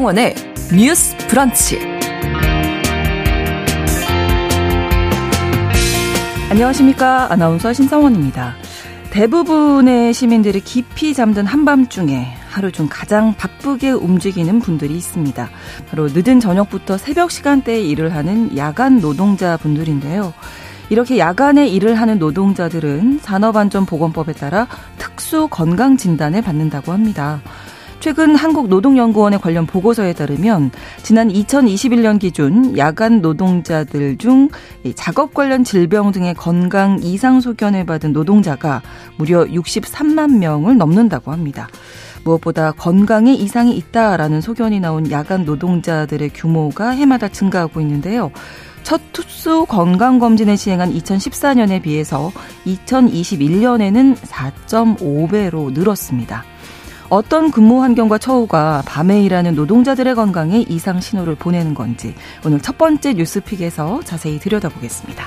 신성원의 뉴스 브런치. 안녕하십니까. 아나운서 신성원입니다. 대부분의 시민들이 깊이 잠든 한밤중에 하루 중 가장 바쁘게 움직이는 분들이 있습니다. 바로 늦은 저녁부터 새벽 시간대에 일을 하는 야간 노동자 분들인데요. 이렇게 야간에 일을 하는 노동자들은 산업안전보건법에 따라 특수 건강 진단을 받는다고 합니다. 최근 한국노동연구원의 관련 보고서에 따르면 지난 2021년 기준 야간 노동자들 중 작업 관련 질병 등의 건강 이상 소견을 받은 노동자가 무려 63만 명을 넘는다고 합니다. 무엇보다 건강에 이상이 있다라는 소견이 나온 야간 노동자들의 규모가 해마다 증가하고 있는데요. 첫 투수 건강검진을 시행한 2014년에 비해서 2021년에는 4.5배로 늘었습니다. 어떤 근무 환경과 처우가 밤에 일하는 노동자들의 건강에 이상 신호를 보내는 건지 오늘 첫 번째 뉴스픽에서 자세히 들여다보겠습니다.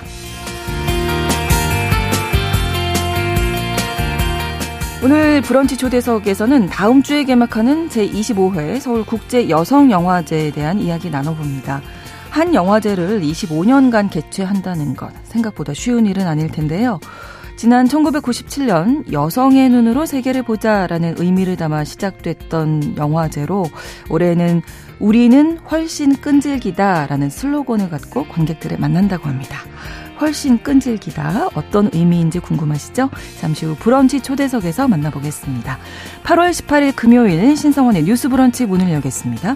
오늘 브런치 초대석에서는 다음 주에 개막하는 제25회 서울국제여성영화제에 대한 이야기 나눠봅니다. 한 영화제를 25년간 개최한다는 것 생각보다 쉬운 일은 아닐 텐데요. 지난 1997년 여성의 눈으로 세계를 보자라는 의미를 담아 시작됐던 영화제로 올해는 우리는 훨씬 끈질기다라는 슬로건을 갖고 관객들을 만난다고 합니다. 훨씬 끈질기다. 어떤 의미인지 궁금하시죠? 잠시 후 브런치 초대석에서 만나보겠습니다. 8월 18일 금요일 신성원의 뉴스 브런치 문을 열겠습니다.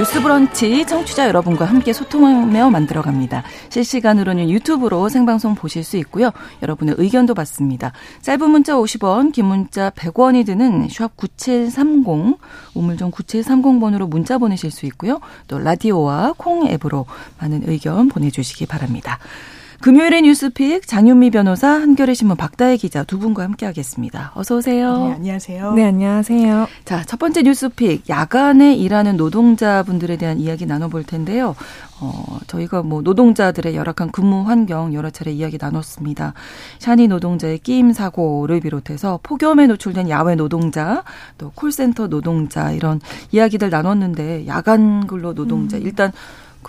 뉴스 브런치 청취자 여러분과 함께 소통하며 만들어갑니다. 실시간으로는 유튜브로 생방송 보실 수 있고요. 여러분의 의견도 받습니다. 짧은 문자 50원, 긴 문자 100원이 드는 샵 9730, 우물정 9730번으로 문자 보내실 수 있고요. 또 라디오와 콩 앱으로 많은 의견 보내주시기 바랍니다. 금요일의 뉴스픽 장윤미 변호사, 한겨레 신문 박다혜 기자 두 분과 함께하겠습니다. 어서 오세요. 네, 안녕하세요. 네, 안녕하세요. 자, 첫 번째 뉴스픽 야간에 일하는 노동자분들에 대한 이야기 나눠볼 텐데요. 어, 저희가 뭐 노동자들의 열악한 근무 환경 여러 차례 이야기 나눴습니다. 샤니 노동자의 끼임 사고를 비롯해서 폭염에 노출된 야외 노동자, 또 콜센터 노동자 이런 이야기들 나눴는데 야간 근로 노동자 음. 일단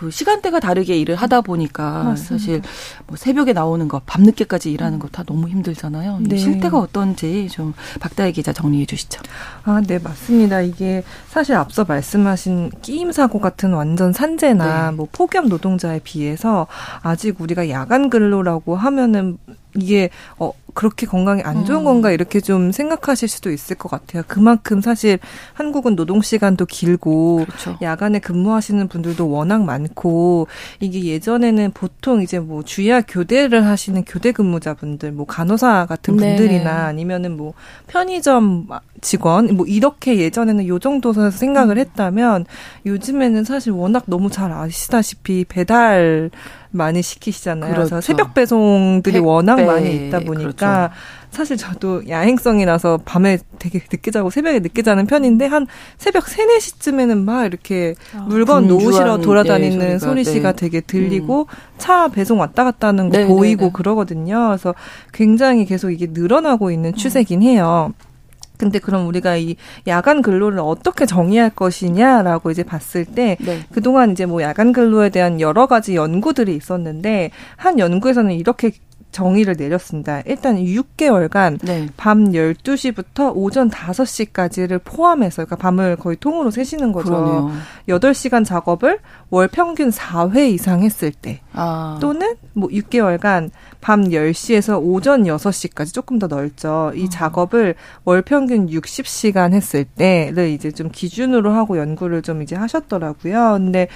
그 시간대가 다르게 일을 하다 보니까 맞습니다. 사실 뭐 새벽에 나오는 것, 밤늦게까지 일하는 것 다 너무 힘들잖아요. 네. 실태가 어떤지 좀 박다혜 기자 정리해 주시죠. 아, 네, 맞습니다. 이게 사실 앞서 말씀하신 끼임 사고 같은 완전 산재나 네. 뭐 폭염 노동자에 비해서 아직 우리가 야간 근로라고 하면은 이게 어 그렇게 건강에 안 좋은 음. 건가 이렇게 좀 생각하실 수도 있을 것 같아요. 그만큼 사실 한국은 노동 시간도 길고 그렇죠. 야간에 근무하시는 분들도 워낙 많고 이게 예전에는 보통 이제 뭐 주야 교대를 하시는 교대 근무자분들 뭐 간호사 같은 네. 분들이나 아니면은 뭐 편의점 직원 뭐 이렇게 예전에는 요 정도 서 생각을 음. 했다면 요즘에는 사실 워낙 너무 잘 아시다시피 배달 많이 시키시잖아요. 그렇죠. 그래서 새벽 배송들이. 워낙 많이 있다 보니까 그렇죠. 사실 저도 야행성이라서 밤에 되게 늦게 자고 새벽에 늦게 자는 편인데 한 새벽 3, 4시쯤에는 막 이렇게 아, 물건 놓으시러 돌아다니는 네, 소리 씨가 네. 되게 들리고 음. 차 배송 왔다 갔다 하는 거 네, 보이고 네, 네. 그러거든요. 그래서 굉장히 계속 이게 늘어나고 있는 추세긴 해요. 근데 그럼 우리가 이 야간 근로를 어떻게 정의할 것이냐라고 이제 봤을 때 네. 그동안 이제 뭐 야간 근로에 대한 여러 가지 연구들이 있었는데 한 연구에서는 이렇게 정의를 내렸습니다. 일단 6개월간 네. 밤 12시부터 오전 5시까지를 포함해서 그러니까 밤을 거의 통으로 세시는 거죠. 그러네요. 8시간 작업을 월 평균 4회 이상 했을 때 아. 또는 뭐 6개월간 밤 10시에서 오전 6시까지 조금 더 넓죠. 이 어. 작업을 월 평균 60시간 했을 때를 이제 좀 기준으로 하고 연구를 좀 이제 하셨더라고요. 근데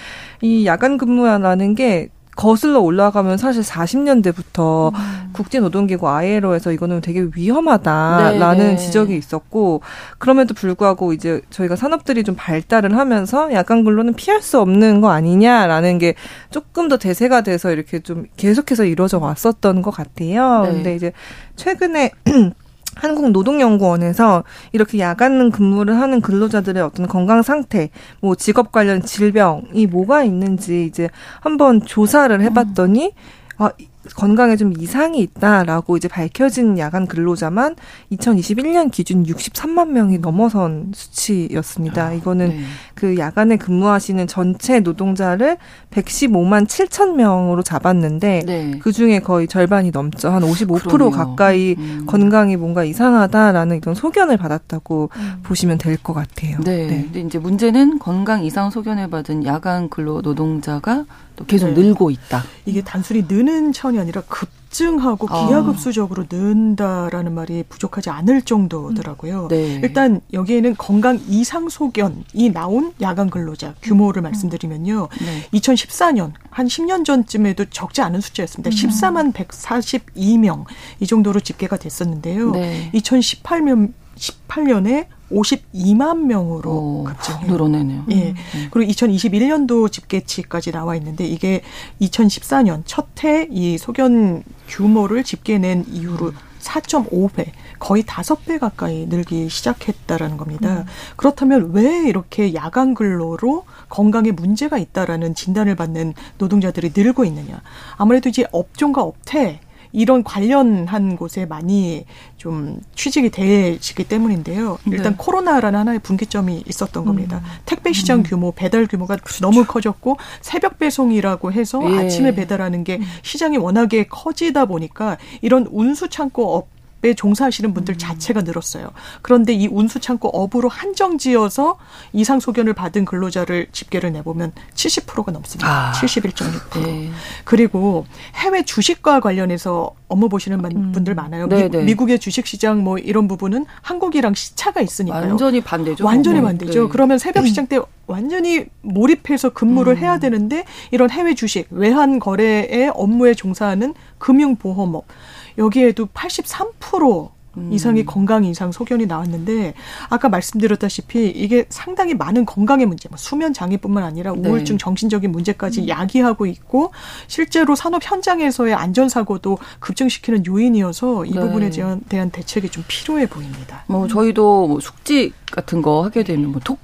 이 야간 근무라는 게 거슬러 올라가면 사실 40년대부터 음. 국제노동기구 ILO에서 이거는 되게 위험하다라는 네네. 네. 지적이 있었고 그럼에도 불구하고 이제 저희가 산업들이 좀 발달을 하면서 야간 근로는 피할 수 없는 거 아니냐라는 게 조금 더 대세가 돼서 이렇게 좀 계속해서 이루어져 왔었던 것 같아요. 네. 근데 이제 최근에 한국노동연구원에서 이렇게 야간 근무를 하는 근로자들의 어떤 건강 상태, 뭐 직업 관련 질병이 뭐가 있는지 이제 한번 조사를 해봤더니 아, 건강에 좀 이상이 있다라고 이제 밝혀진 야간 근로자만 2021년 기준 63만 명이 넘어선 수치였습니다. 아, 이거는 네. 그 야간에 근무하시는 전체 노동자를 115만 7천 명으로 잡았는데 네. 그 중에 거의 절반이 넘죠. 한 55% 그러네요. 가까이 음. 건강이 뭔가 이상하다라는 이런 소견을 받았다고 음. 보시면 될 것 같아요. 네. 네. 근데 이제 문제는 건강 이상 소견을 받은 야간 근로 노동자가 또 계속 네. 늘고 있다. 이게 단순히 느는 천이 아니라 급증하고 아. 기하급수적으로 아. 는다라는 말이 부족하지 않을 정도더라고요. 음. 네. 일단 여기에는 건강 이상 소견이 나온 야간 근로자 규모를 음. 말씀드리면요. 네. 2014년 한 10년 전쯤에도 적지 않은 숫자였습니다. 음. 14만 142명 이 정도로 집계가 됐었는데요. 네. 2018년 18년에 52만 명으로 오, 급증해요. 늘어내네요. 예. 음. 그리고 2021년도 집계치까지 나와 있는데 이게 2014년 첫 해 이 소견 규모를 집계낸 이후로 4.5배, 거의 5배 가까이 늘기 시작했다라는 겁니다. 음. 그렇다면 왜 이렇게 야간 근로로 건강에 문제가 있다라는 진단을 받는 노동자들이 늘고 있느냐? 아무래도 이제 업종과 업태 이런 관련한 곳에 많이 좀 취직이 되시기 때문인데요. 일단 네. 코로나라는 하나의 분기점이 있었던 겁니다. 음. 택배 시장 음. 규모, 배달 규모가 그렇죠. 너무 커졌고 새벽 배송이라고 해서 예. 아침에 배달하는 게 음. 시장이 워낙에 커지다 보니까 이런 운수 창고 업에 종사하시는 분들 음. 자체가 늘었어요. 그런데 이 운수창고 업으로 한정 지어서 이상 소견을 받은 근로자를 집계를 내보면 70%가 넘습니다. 아. 71.6%. 네. 그리고 해외 주식과 관련해서 업무 보시는 음. 분들 많아요. 미, 네. 국의 주식 시장 뭐 이런 부분은 한국이랑 시차가 있으니까요. 완전히 반대죠. 완전히 네. 반대죠. 네. 그러면 새벽 시장 때 완전히 몰입해서 근무를 음. 해야 되는데 이런 해외 주식, 외환 거래의 업무에 종사하는 금융보험업 여기에도 83% 음. 이상의 건강 이상 소견이 나왔는데 아까 말씀드렸다시피 이게 상당히 많은 건강의 문제, 뭐 수면 장애뿐만 아니라 네. 우울증, 네. 정신적인 문제까지 음. 야기하고 있고 실제로 산업 현장에서의 안전 사고도 급증시키는 요인이어서 이 네. 부분에 대한, 대한 대책이 좀 필요해 보입니다. 뭐 저희도 뭐 숙직 같은 거 하게 되면 뭐 톡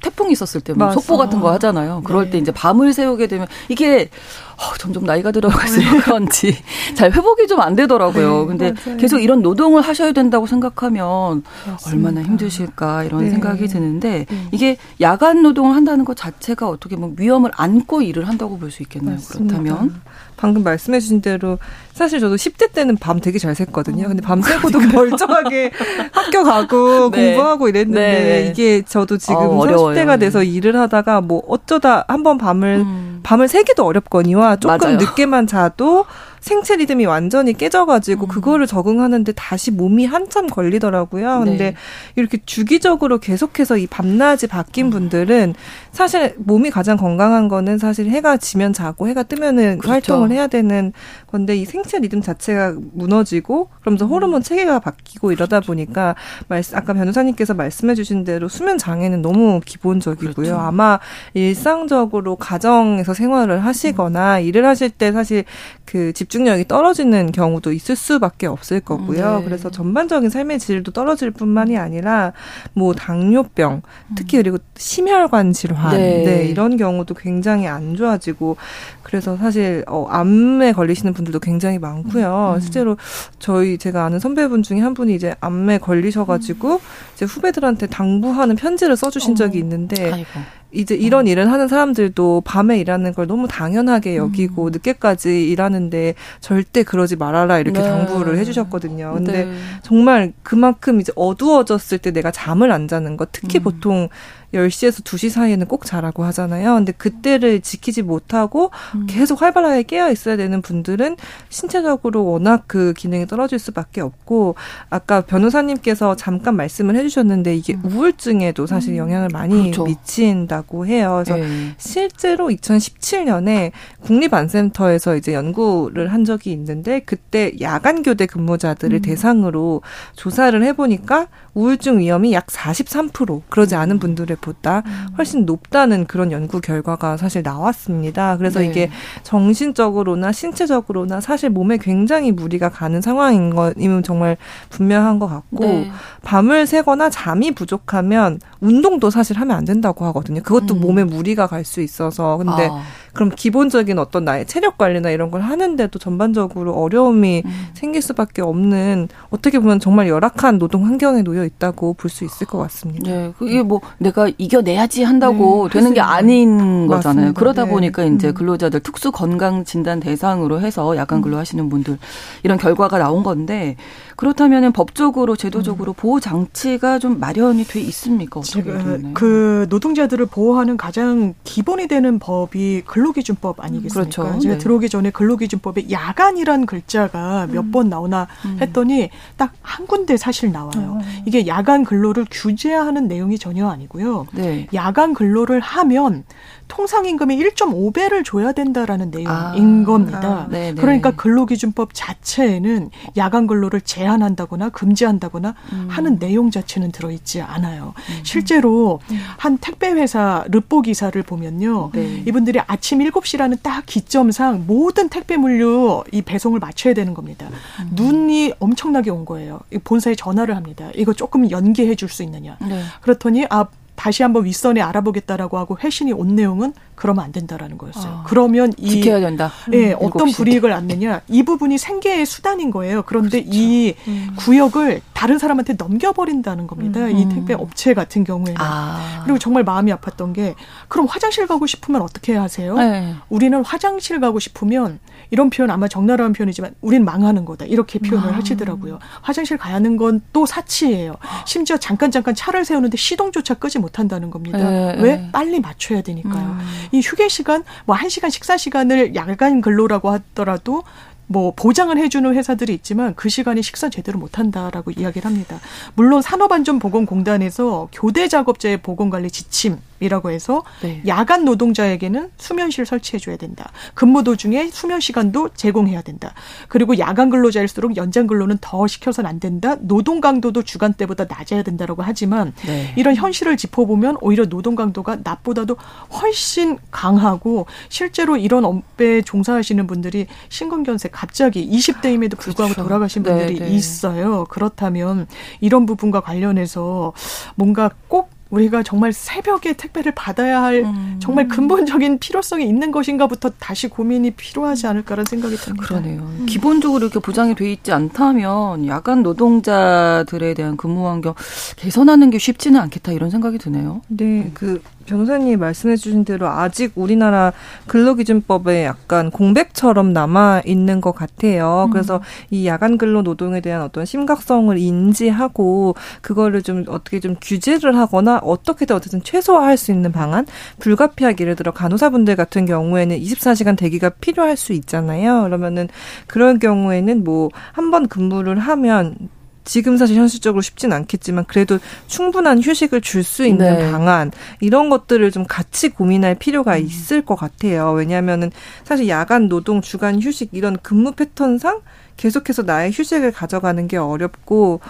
태풍 있었을 때 뭐 속보 같은 거 하잖아요. 그럴 네. 때 이제 밤을 새우게 되면 이게 어, 점점 나이가 들어갈수록 네. 그런지 잘 회복이 좀 안 되더라고요. 네, 근데 맞아요. 계속 이런 노동을 하셔야 된다고 생각하면 맞습니다. 얼마나 힘드실까 이런 네. 생각이 드는데 네. 이게 야간 노동을 한다는 것 자체가 어떻게 보면 위험을 안고 일을 한다고 볼 수 있겠네요. 맞습니다. 그렇다면 방금 말씀해 주신 대로 사실 저도 10대 때는 밤 되게 잘 샜거든요. 근데 밤 새고도 멀쩡하게 학교 가고 네. 공부하고 이랬는데 네. 이게 저도 지금 어, 30대가 돼서 일을 하다가 뭐 어쩌다 한 번 밤을 음. 밤을 새기도 어렵거니와 조금 맞아요. 늦게만 자도 생체 리듬이 완전히 깨져가지고 음. 그거를 적응하는데 다시 몸이 한참 걸리더라고요. 근데 네. 이렇게 주기적으로 계속해서 이 밤낮이 바뀐 음. 분들은 사실 몸이 가장 건강한 거는 사실 해가 지면 자고 해가 뜨면은 그렇죠. 활동을 해야 되는 건데 이 생체 리듬 자체가 무너지고 그러면서 호르몬 음. 체계가 바뀌고 이러다 보니까 말씀 아까 변호사님께서 말씀해 주신 대로 수면 장애는 너무 기본적이고요. 그렇죠. 아마 일상적으로 가정에서 생활을 하시거나 음. 일을 하실 때 사실 그 집 중력이 떨어지는 경우도 있을 수밖에 없을 거고요. 네. 그래서 전반적인 삶의 질도 떨어질 뿐만이 아니라 뭐 당뇨병, 특히 그리고 심혈관 질환, 네. 네 이런 경우도 굉장히 안 좋아지고 그래서 사실 어 암에 걸리시는 분들도 굉장히 많고요. 음. 실제로 저희 제가 아는 선배분 중에 한 분이 이제 암에 걸리셔가지고 음. 이제 후배들한테 당부하는 편지를 써주신 어. 적이 있는데. 아이고. 이제 이런 어. 일을 하는 사람들도 밤에 일하는 걸 너무 당연하게 여기고 음. 늦게까지 일하는데 절대 그러지 말아라 이렇게 네. 당부를 해주셨거든요. 근데 네. 정말 그만큼 이제 어두워졌을 때 내가 잠을 안 자는 거 특히 음. 보통 10시에서 2시 사이에는 꼭 자라고 하잖아요. 근데 그때를 지키지 못하고 음. 계속 활발하게 깨어 있어야 되는 분들은 신체적으로 워낙 그 기능이 떨어질 수밖에 없고 아까 변호사님께서 잠깐 말씀을 해주셨는데 이게 음. 우울증에도 사실 음. 영향을 많이 그렇죠. 미친다고 해요. 그래서 네. 실제로 2017년에 국립안센터에서 이제 연구를 한 적이 있는데 그때 야간 교대 근무자들을 음. 대상으로 조사를 해보니까 우울증 위험이 약 43% 그러지 않은 분들의 보다 음. 훨씬 높다는 그런 연구 결과가 사실 나왔습니다. 그래서 네. 이게 정신적으로나 신체적으로나 사실 몸에 굉장히 무리가 가는 상황인 것임은 정말 분명한 것 같고 네. 밤을 새거나 잠이 부족하면 운동도 사실 하면 안 된다고 하거든요. 그것도 음. 몸에 무리가 갈 수 있어서 근데 아. 그럼 기본적인 어떤 나의 체력 관리나 이런 걸 하는데도 전반적으로 어려움이 음. 생길 수밖에 없는 어떻게 보면 정말 열악한 노동 환경에 놓여 있다고 볼 수 있을 것 같습니다. 네, 그게 뭐 내가 이겨내야지 한다고 네, 되는 게 아닌 거잖아요. 맞습니다. 그러다 네. 보니까 이제 음. 근로자들 특수 건강 진단 대상으로 해서 야간 음. 근로하시는 분들 이런 결과가 나온 건데 그렇다면 법적으로 제도적으로 음. 보호 장치가 좀 마련이 돼 있습니까? 지금 그 노동자들을 보호하는 가장 기본이 되는 법이 근로기준법 아니겠습니까? 그렇죠. 제가 네. 들어오기 전에 근로기준법에 야간이란 글자가 몇번 음. 나오나 음. 했더니 딱 한 군데 사실 나와요. 어. 이게 야간 근로를 규제하는 내용이 전혀 아니고요. 네. 야간 근로를 하면 통상임금의 1.5배를 줘야 된다라는 내용인 아, 겁니다. 아, 그러니까 근로기준법 자체에는 야간 근로를 제한한다거나 금지한다거나 음. 하는 내용 자체는 들어있지 않아요. 음. 실제로 음. 한 택배 회사 르포 기사를 보면요, 네. 이분들이 아침 7시라는 딱 기점상 모든 택배 물류 이 배송을 맞춰야 되는 겁니다. 음. 눈이 엄청나게 온 거예요. 본사에 전화를 합니다. 이거 조금 연기해 줄 수 있느냐. 네. 그렇더니 아 다시 한번 윗선에 알아보겠다라고 하고 회신이 온 내용은 그러면 안 된다라는 거였어요. 아, 그러면 이 지켜야 된다. 예, 음, 어떤 불이익을 안느냐 이 부분이 생계의 수단인 거예요. 그런데 그렇죠. 이 음. 구역을 다른 사람한테 넘겨버린다는 겁니다. 음. 이 택배 업체 같은 경우에는 아. 그리고 정말 마음이 아팠던 게 그럼 화장실 가고 싶으면 어떻게 하세요? 네. 우리는 화장실 가고 싶으면 이런 표현 아마 적나라한 표현이지만 우린 망하는 거다 이렇게 표현을 아. 하시더라고요. 화장실 가는 건 또 사치예요. 심지어 잠깐 잠깐 차를 세우는데 시동조차 끄지 못한다는 겁니다. 네. 왜 네. 빨리 맞춰야 되니까요. 음. 이 휴게 시간 뭐 한 시간 식사 시간을 야간 근로라고 하더라도 뭐 보장을 해주는 회사들이 있지만 그 시간에 식사 제대로 못한다라고 이야기를 합니다. 물론 산업안전보건공단에서 교대 작업자의 보건관리 지침 이라고 해서 네. 야간 노동자에게는 수면실 설치해줘야 된다. 근무 도중에 수면 시간도 제공해야 된다. 그리고 야간 근로자일수록 연장 근로는 더 시켜서는 안 된다. 노동 강도도 주간 때보다 낮아야 된다라고 하지만 네. 이런 현실을 짚어보면 오히려 노동 강도가 낮보다도 훨씬 강하고 실제로 이런 업에 종사하시는 분들이 심근경색 갑자기 20대임에도 불구하고 그렇죠. 돌아가신 분들이 네, 네. 있어요. 그렇다면 이런 부분과 관련해서 뭔가 꼭 우리가 정말 새벽에 택배를 받아야 할 음. 정말 근본적인 필요성이 있는 것인가부터 다시 고민이 필요하지 않을까라는 생각이 듭니다. 그러네요. 음. 기본적으로 이렇게 보장이 돼 있지 않다면 야간 노동자들에 대한 근무 환경 개선하는 게 쉽지는 않겠다 이런 생각이 드네요. 네, 그 변호사님 말씀해 주신 대로 아직 우리나라 근로기준법에 약간 공백처럼 남아 있는 것 같아요. 음. 그래서 이 야간 근로 노동에 대한 어떤 심각성을 인지하고 그거를 좀 어떻게 좀 규제를 하거나 어떻게든 어쨌든 최소화할 수 있는 방안 불가피하게 예를 들어 간호사분들 같은 경우에는 24시간 대기가 필요할 수 있잖아요. 그러면은 그런 경우에는 뭐 한 번 근무를 하면 지금 사실 현실적으로 쉽진 않겠지만 그래도 충분한 휴식을 줄 수 있는 네. 방안 이런 것들을 좀 같이 고민할 필요가 음. 있을 것 같아요. 왜냐하면은 사실 야간 노동, 주간 휴식 이런 근무 패턴상 계속해서 나의 휴식을 가져가는 게 어렵고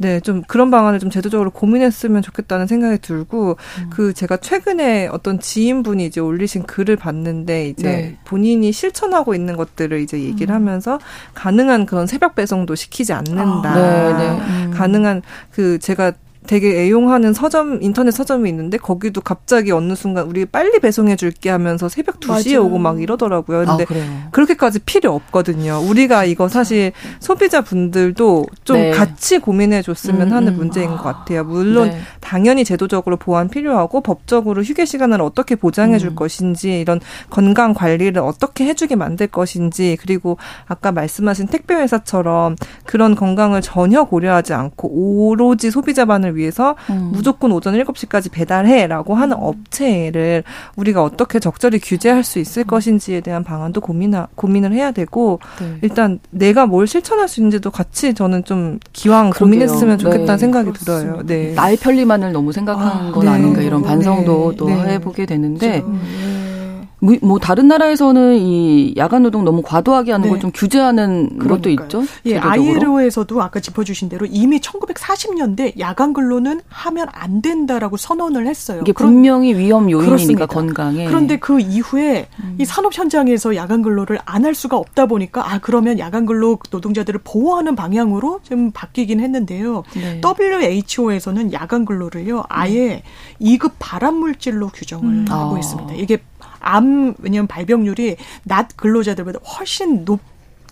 네 좀 그런 방안을 좀 제도적으로 고민했으면 좋겠다는 생각이 들고 음. 그 제가 최근에 어떤 지인분이 이제 올리신 글을 봤는데 이제 네. 본인이 실천하고 있는 것들을 이제 얘기를 음. 하면서 가능한 그런 새벽 배송도 시키지 않는다. 아, 네, 네. 음. 가능한 그 제가 되게 애용하는 서점 인터넷 서점이 있는데 거기도 갑자기 어느 순간 우리 빨리 배송해 줄게 하면서 새벽 2시에 맞아요. 오고 막 이러더라고요. 근데 아, 그렇게까지 필요 없거든요. 우리가 이거 사실 소비자분들도 좀 네. 같이 고민해 줬으면 음, 하는 음. 문제인 아. 것 같아요. 물론 네. 당연히 제도적으로 보완 필요하고 법적으로 휴게 시간을 어떻게 보장해 줄 음. 것인지 이런 건강 관리를 어떻게 해 주게 만들 것인지 그리고 아까 말씀하신 택배 회사처럼 그런 건강을 전혀 고려하지 않고 오로지 소비자만을 위해서 음. 무조건 오전 7시까지 배달해라고 하는 업체를 우리가 어떻게 적절히 규제할 수 있을 음. 것인지에 대한 방안도 고민 고민을 해야 되고 네. 일단 내가 뭘 실천할 수 있는지도 같이 저는 좀 기왕 그러게요. 고민했으면 좋겠다는 네. 생각이 그렇습니다. 들어요. 네. 나의 편리만을 너무 생각한 아, 건 네. 아닌가 이런 반성도 네. 또 네. 해보게 되는데 그렇죠. 뭐, 뭐 다른 나라에서는 이 야간 노동 너무 과도하게 하는 네. 걸좀 규제하는 그러니까요. 것도 있죠. 예, 아이로에서도 아까 짚어주신 대로 이미 1940년대 야간 근로는 하면 안 된다라고 선언을 했어요. 이게 분명히 위험 요인이니까 건강에. 그런데 그 이후에 음. 이 산업 현장에서 야간 근로를 안 할 수가 없다 보니까 아 그러면 야간 근로 노동자들을 보호하는 방향으로 좀 바뀌긴 했는데요. 네. WHO에서는 야간 근로를요 아예 음. 2급 발암 물질로 규정을 음. 하고 아. 있습니다. 이게 암 왜냐면 발병률이 낮 근로자들보다 훨씬 높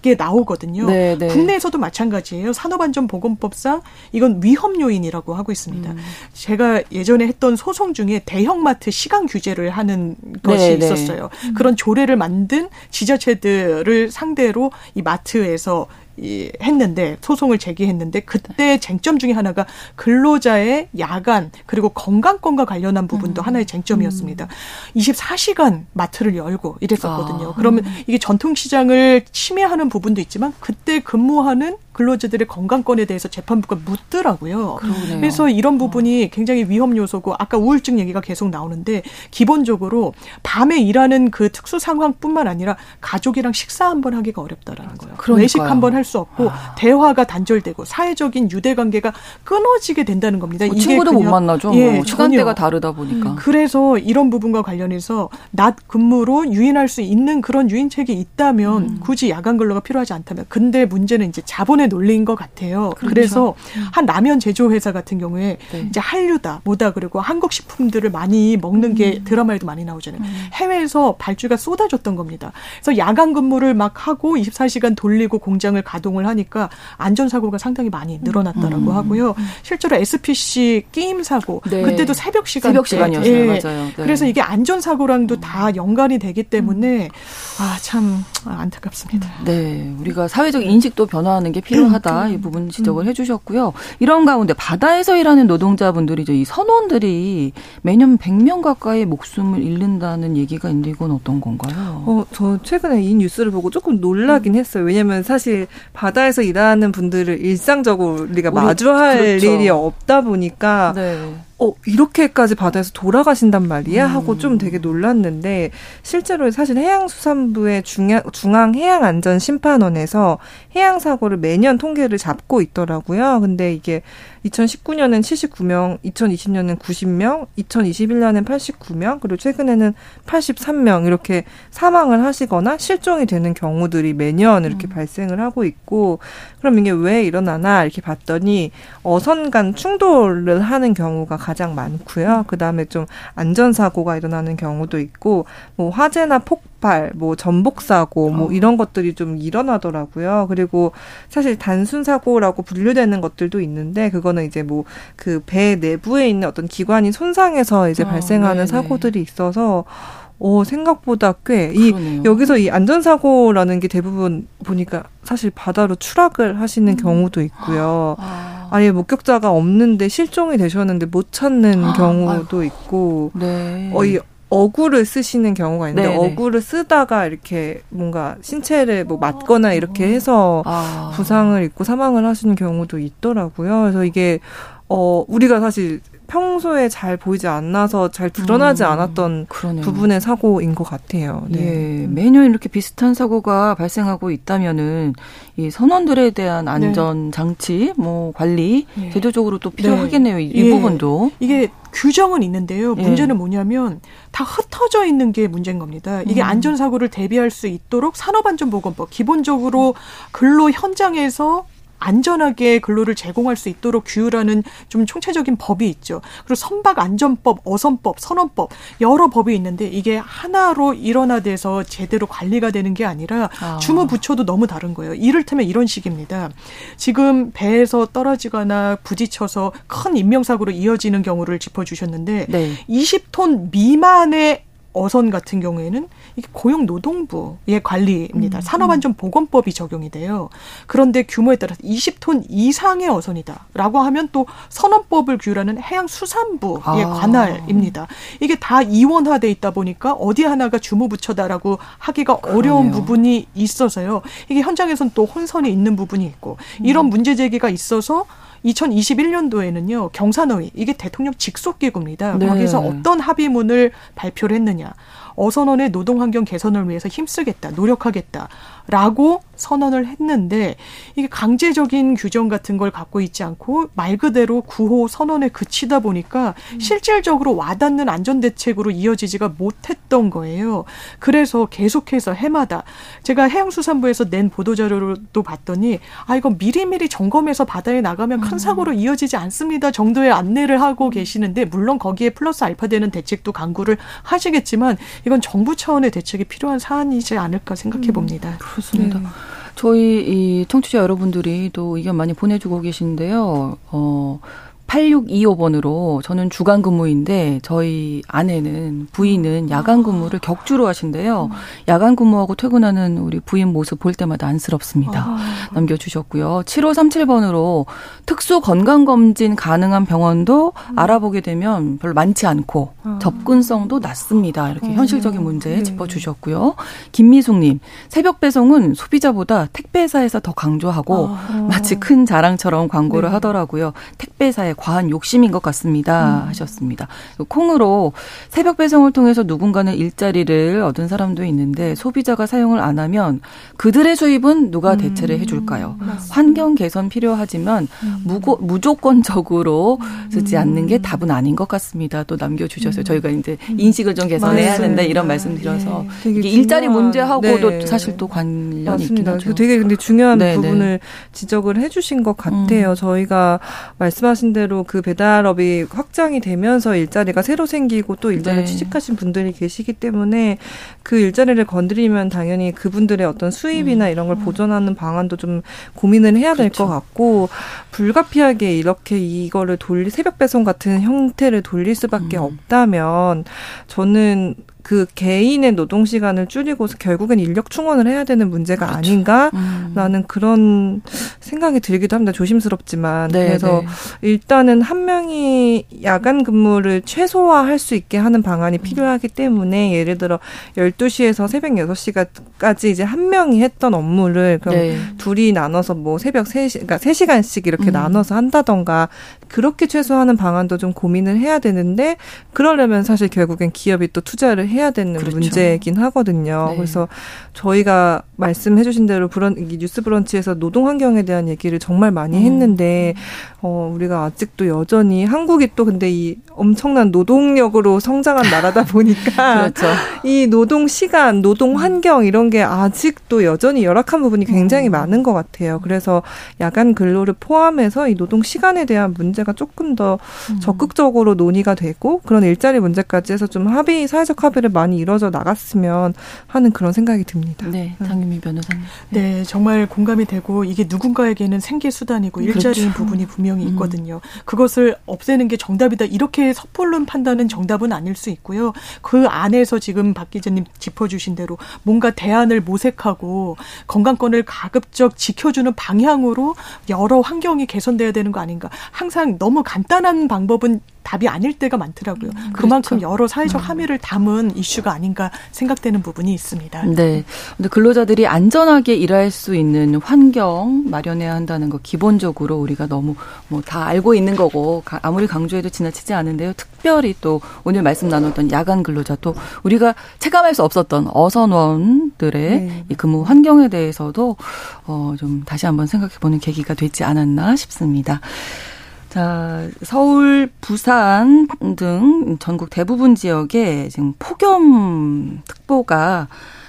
게 나오거든요. 네, 네. 국내에서도 마찬가지예요. 산업안전보건법상 이건 위험 요인이라고 하고 있습니다. 음. 제가 예전에 했던 소송 중에 대형마트 시간 규제를 하는 것이 네, 네. 있었어요. 그런 조례를 만든 지자체들을 상대로 이 마트에서 이 했는데 소송을 제기했는데 그때 쟁점 중에 하나가 근로자의 야간 그리고 건강권과 관련한 부분도 음. 하나의 쟁점이었습니다. 음. 24시간 마트를 열고 이랬었거든요. 아. 그러면 이게 전통 시장을 침해하는 부분도 있지만 그때 근무하는 근로자들의 건강권에 대해서 재판부가 묻더라고요. 그러네요. 그래서 이런 부분이 굉장히 위험 요소고 아까 우울증 얘기가 계속 나오는데 기본적으로 밤에 일하는 그 특수 상황뿐만 아니라 가족이랑 식사 한 번 하기가 어렵다라는 거예요. 그러니까요. 외식 한 번 할 수 없고 아. 대화가 단절되고 사회적인 유대 관계가 끊어지게 된다는 겁니다. 뭐 친구도 못 만나죠. 예, 뭐 시간대가 다르다 보니까. 음, 그래서 이런 부분과 관련해서 낮 근무로 유인할 수 있는 그런 유인책이 있다면 음. 굳이 야간 근로가 필요하지 않다면 근데 문제는 이제 자본의 논 논리인 것 같아요. 그렇죠. 그래서한 라면 제조 회사 같은 경우에 네. 이제 한류다, 뭐다 그리고 한국 식품들을 많이 먹는 게 음. 드라마에도 많이 나오잖아요. 음. 해외에서 발주가 쏟아졌던 겁니다. 그래서 야간 근무를 막 하고 24시간 돌리고 공장을 가동을 하니까 안전 사고가 상당히 많이 늘어났다라고 음. 하고요. 실제로 SPC 게임 사고 네. 그때도 새벽 시간 새벽 시간이었어요. 예. 맞아요. 네. 그래서 이게 안전 사고랑도 다 연관이 되기 때문에 아 참 안타깝습니다. 네, 우리가 사회적 인식도 변화하는 게 필요. 필요하다 음, 이 부분 지적을 음. 해주셨고요. 이런 가운데 바다에서 일하는 노동자분들이죠. 이 선원들이 매년 100명 가까이 목숨을 잃는다는 얘기가 있는데 이건 어떤 건가요? 어, 저 최근에 이 뉴스를 보고 조금 놀라긴 음. 했어요. 왜냐하면 사실 바다에서 일하는 분들을 일상적으로 우리가 마주할 그렇죠. 일이 없다 보니까 네. 어, 이렇게까지 바다에서 돌아가신단 말이야? 하고 음. 좀 되게 놀랐는데, 실제로 사실 해양수산부의 중앙, 중앙해양안전심판원에서 해양사고를 매년 통계를 잡고 있더라고요. 근데 이게 2019년엔 79명, 2020년엔 90명, 2021년엔 89명, 그리고 최근에는 83명 이렇게 사망을 하시거나 실종이 되는 경우들이 매년 이렇게 음. 발생을 하고 있고, 그럼 이게 왜 일어나나 이렇게 봤더니 어선 간 충돌을 하는 경우가 가장 많고요. 그 다음에 좀 안전 사고가 일어나는 경우도 있고, 뭐 화재나 폭발, 뭐 전복 사고, 뭐 어. 이런 것들이 좀 일어나더라고요. 그리고 사실 단순 사고라고 분류되는 것들도 있는데, 그건 거는 이제 뭐 그 배 내부에 있는 어떤 기관이 손상해서 이제 아, 발생하는 네네. 사고들이 있어서 어, 생각보다 꽤, 이, 여기서 이 안전사고라는 게 대부분 보니까 사실 바다로 추락을 하시는 음. 경우도 있고요. 아. 아예 목격자가 없는데 실종이 되셨는데 못 찾는 아, 경우도 아이고. 있고, 네. 어, 이 어구를 쓰시는 경우가 있는데 네네. 어구를 쓰다가 이렇게 뭔가 신체를 뭐 맞거나 이렇게 해서 아. 부상을 입고 사망을 하시는 경우도 있더라고요. 그래서 이게 어 우리가 사실 평소에 잘 보이지 않아서 잘 드러나지 음, 않았던 그러네요. 부분의 사고인 것 같아요. 네. 예, 매년 이렇게 비슷한 사고가 발생하고 있다면은 이 선원들에 대한 네. 안전 장치, 뭐 관리 예. 제도적으로 또 필요하겠네요. 네. 이, 이 예. 부분도 이게 규정은 있는데요. 예. 문제는 뭐냐면 다 흩어져 있는 게 문제인 겁니다. 이게 음. 안전 사고를 대비할 수 있도록 산업안전보건법 기본적으로 근로 현장에서 안전하게 근로를 제공할 수 있도록 규율하는 좀 총체적인 법이 있죠. 그리고 선박 안전법, 어선법, 선언법 여러 법이 있는데 이게 하나로 일원화돼서 제대로 관리가 되는 게 아니라 아. 주무 부처도 너무 다른 거예요. 이를테면 이런 식입니다. 지금 배에서 떨어지거나 부딪혀서 큰 인명사고로 이어지는 경우를 짚어주셨는데 네. 20톤 미만의 어선 같은 경우에는 이게 고용노동부의 관리입니다. 음. 산업안전보건법이 적용이 돼요. 그런데 규모에 따라서 20톤 이상의 어선이다라고 하면 또 선언법을 규율하는 해양수산부의 아. 관할입니다. 이게 다 이원화돼 있다 보니까 어디 하나가 주무부처다라고 하기가 그러네요. 어려운 부분이 있어서요. 이게 현장에선 또 혼선이 있는 부분이 있고 이런 음. 문제 제기가 있어서 2021년도에는요 경산어위 이게 대통령 직속 기구입니다. 네. 거기서 어떤 합의문을 발표를 했느냐. 어선원의 노동 환경 개선을 위해서 힘쓰겠다, 노력하겠다라고 선언을 했는데 이게 강제적인 규정 같은 걸 갖고 있지 않고 말 그대로 구호 선언에 그치다 보니까 음. 실질적으로 와닿는 안전 대책으로 이어지지가 못했던 거예요. 그래서 계속해서 해마다 제가 해양수산부에서 낸 보도 자료도 봤더니 아 이거 미리미리 점검해서 바다에 나가면 큰 음. 사고로 이어지지 않습니다 정도의 안내를 하고 계시는데 물론 거기에 플러스 알파 되는 대책도 강구를 하시겠지만 이건 정부 차원의 대책이 필요한 사안이지 않을까 생각해 봅니다. 음, 그렇습니다. 네. 저희 이 청취자 여러분들이 또 의견 많이 보내주고 계신데요. 어, 8625번으로 저는 주간 근무인데 저희 아내는 부인은 야간 근무를 격주로 하신대요. 야간 근무하고 퇴근하는 우리 부인 모습 볼 때마다 안쓰럽습니다. 아. 남겨주셨고요. 7537번으로 특수 건강검진 가능한 병원도 음. 알아보게 되면 별로 많지 않고 아. 접근성도 낮습니다. 이렇게 음. 현실적인 문제 네. 짚어주셨고요. 김미숙님, 새벽 배송은 소비자보다 택배사에서 더 강조하고 아. 마치 큰 자랑처럼 광고를 네. 하더라고요. 택배 사의 과한 욕심인 것 같습니다. 음. 하셨습니다. 콩으로 새벽 배송을 통해서 누군가는 일자리를 얻은 사람도 있는데 소비자가 사용을 안 하면 그들의 수입은 누가 음. 대체를 해줄까요? 음. 환경 개선 필요하지만 음. 무고, 무조건적으로 쓰지 않는 게 답은 아닌 것 같습니다. 또 남겨주셨어요. 음. 저희가 이제 음. 인식을 좀 개선해야 하는데 이런 말씀 드려서 네. 이게 일자리 문제하고도 네. 사실 또 관련이 맞습니다. 있긴 하죠. 되게 근데 중요한 네, 네. 부분을 지적을 해주신 것 같아요. 저희가 말씀 하신 대로 그 배달업이 확장이 되면서 일자리가 새로 생기고 또 일자리 네. 취직하신 분들이 계시기 때문에 그 일자리를 건드리면 당연히 그분들의 어떤 수입이나 음. 이런 걸 보존하는 방안도 좀 고민을 해야 될것 그렇죠. 같고 불가피하게 이렇게 이거를 돌리 새벽 배송 같은 형태를 돌릴 수밖에 음. 없다면 저는 그 개인의 노동 시간을 줄이고서 결국엔 인력 충원을 해야 되는 문제가 그렇죠. 아닌가라는 음. 그런 생각이 들기도 합니다. 조심스럽지만 네, 그래서 네. 일단은 한 명이 야간 근무를 최소화할 수 있게 하는 방안이 필요하기 때문에 예를 들어 12시에서 새벽 6시까지 이제 한 명이 했던 업무를 그럼 네. 둘이 나눠서 뭐 새벽 3시 그러니까 3시간씩 이렇게 음. 나눠서 한다던가 그렇게 최소화하는 방안도 좀 고민을 해야 되는데 그러려면 사실 결국엔 기업이 또 투자를 해야 되는 그렇죠. 문제이긴 하거든요. 네. 그래서 저희가 말씀해 주신 대로 브런 뉴스 브런치에서 노동 환경에 대한 얘기를 정말 많이 음. 했는데 어 우리가 아직도 여전히 한국이 또 근데 이 엄청난 노동력으로 성장한 나라다 보니까 그렇죠. 이 노동 시간, 노동 환경 이런 게 아직도 여전히 열악한 부분이 굉장히 음. 많은 것 같아요. 그래서 야간 근로를 포함해서 이 노동 시간에 대한 문제 가 조금 더 음. 적극적으로 논의가 되고 그런 일자리 문제까지 해서 좀 합의 사회적 합의를 많이 이뤄져 나갔으면 하는 그런 생각이 듭니다. 네, 장윤미 변호사님. 네, 정말 공감이 되고 이게 누군가에게는 생계 수단이고 일자리인 그렇죠. 부분이 분명히 음. 있거든요. 음. 그것을 없애는 게 정답이다. 이렇게 섣불른 판단은 정답은 아닐 수 있고요. 그 안에서 지금 박 기자님 짚어주신 대로 뭔가 대안을 모색하고 건강권을 가급적 지켜주는 방향으로 여러 환경이 개선돼야 되는 거 아닌가. 항상 너무 간단한 방법은 답이 아닐 때가 많더라고요. 음, 그만큼 그렇죠. 여러 사회적 음. 함의를 담은 이슈가 아닌가 생각되는 부분이 있습니다. 네. 근데 근로자들이 안전하게 일할 수 있는 환경 마련해야 한다는 거 기본적으로 우리가 너무 뭐 다 알고 있는 거고 아무리 강조해도 지나치지 않은데요. 특별히 또 오늘 말씀 나눴던 야간 근로자도 우리가 체감할 수 없었던 어선원들의 네. 이 근무 환경에 대해서도 어 좀 다시 한번 생각해 보는 계기가 되지 않았나 싶습니다. 자, 서울, 부산 등 전국 대부분 지역에 지금 폭염 특보가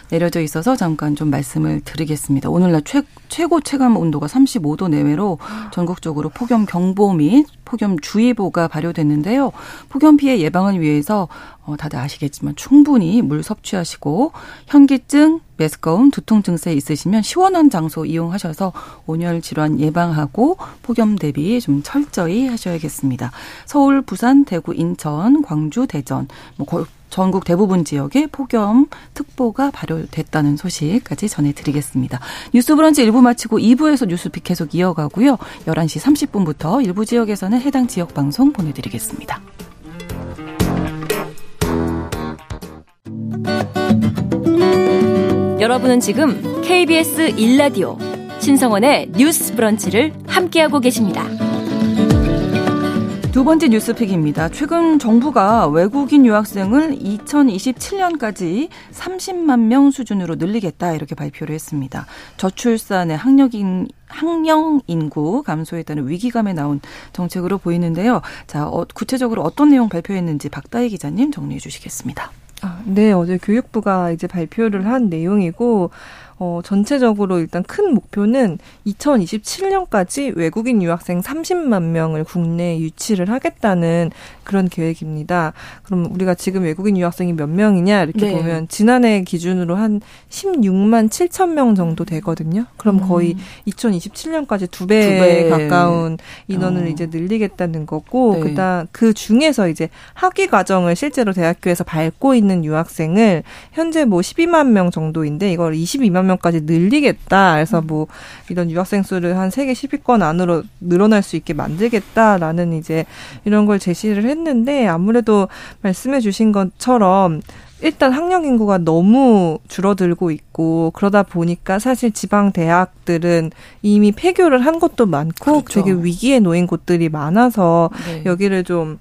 내려져 있어서 잠깐 좀 말씀을 드리겠습니다. 오늘날 최, 최고 체감 온도가 35도 내외로 전국적으로 폭염 경보 및 폭염 주의보가 발효됐는데요. 폭염 피해 예방을 위해서 어, 다들 아시겠지만 충분히 물 섭취하시고 현기증, 메스꺼움, 두통 증세 있으시면 시원한 장소 이용하셔서 온열 질환 예방하고 폭염 대비 좀 철저히 하셔야겠습니다. 서울, 부산, 대구, 인천, 광주, 대전 뭐 전국 대부분 지역에 폭염 특보가 발효됐다는 소식까지 전해드리겠습니다. 뉴스 브런치 1부 마치고 2부에서 뉴스픽 계속 이어가고요. 11시 30분부터 일부 지역에서는 해당 지역 방송 보내드리겠습니다. 여러분은 지금 KBS 1라디오 신성원의 뉴스 브런치를 함께하고 계십니다. 두 번째 뉴스픽입니다. 최근 정부가 외국인 유학생을 2027년까지 30만 명 수준으로 늘리겠다 이렇게 발표를 했습니다. 저출산의 학력인 학령 인구 감소에 따른 위기감에 나온 정책으로 보이는데요. 자, 어, 구체적으로 어떤 내용 발표했는지 박다희 기자님 정리해 주시겠습니다. 아, 네, 어제 교육부가 이제 발표를 한 내용이고 어, 전체적으로 일단 큰 목표는 2027년까지 외국인 유학생 30만 명을 국내에 유치를 하겠다는 그런 계획입니다. 그럼 우리가 지금 외국인 유학생이 몇 명이냐 이렇게 네. 보면 지난해 기준으로 한 16만 7천 명 정도 되거든요. 그럼 거의 음. 2027년까지 두 배 가까운 인원을 어. 이제 늘리겠다는 거고 네. 그다음 그 중에서 이제 학위 과정을 실제로 대학교에서 밟고 있는 유학생을 현재 뭐 12만 명 정도인데 이걸 22만 명까지 늘리겠다. 그래서 뭐 이런 유학생 수를 한 세계 10위권 안으로 늘어날 수 있게 만들겠다라는 이제 이런 걸 제시를 했는데 아무래도 말씀해 주신 것처럼 일단 학령 인구가 너무 줄어들고 있고 그러다 보니까 사실 지방 대학들은 이미 폐교를 한 곳도 많고 그렇죠. 되게 위기에 놓인 곳들이 많아서 네. 여기를 좀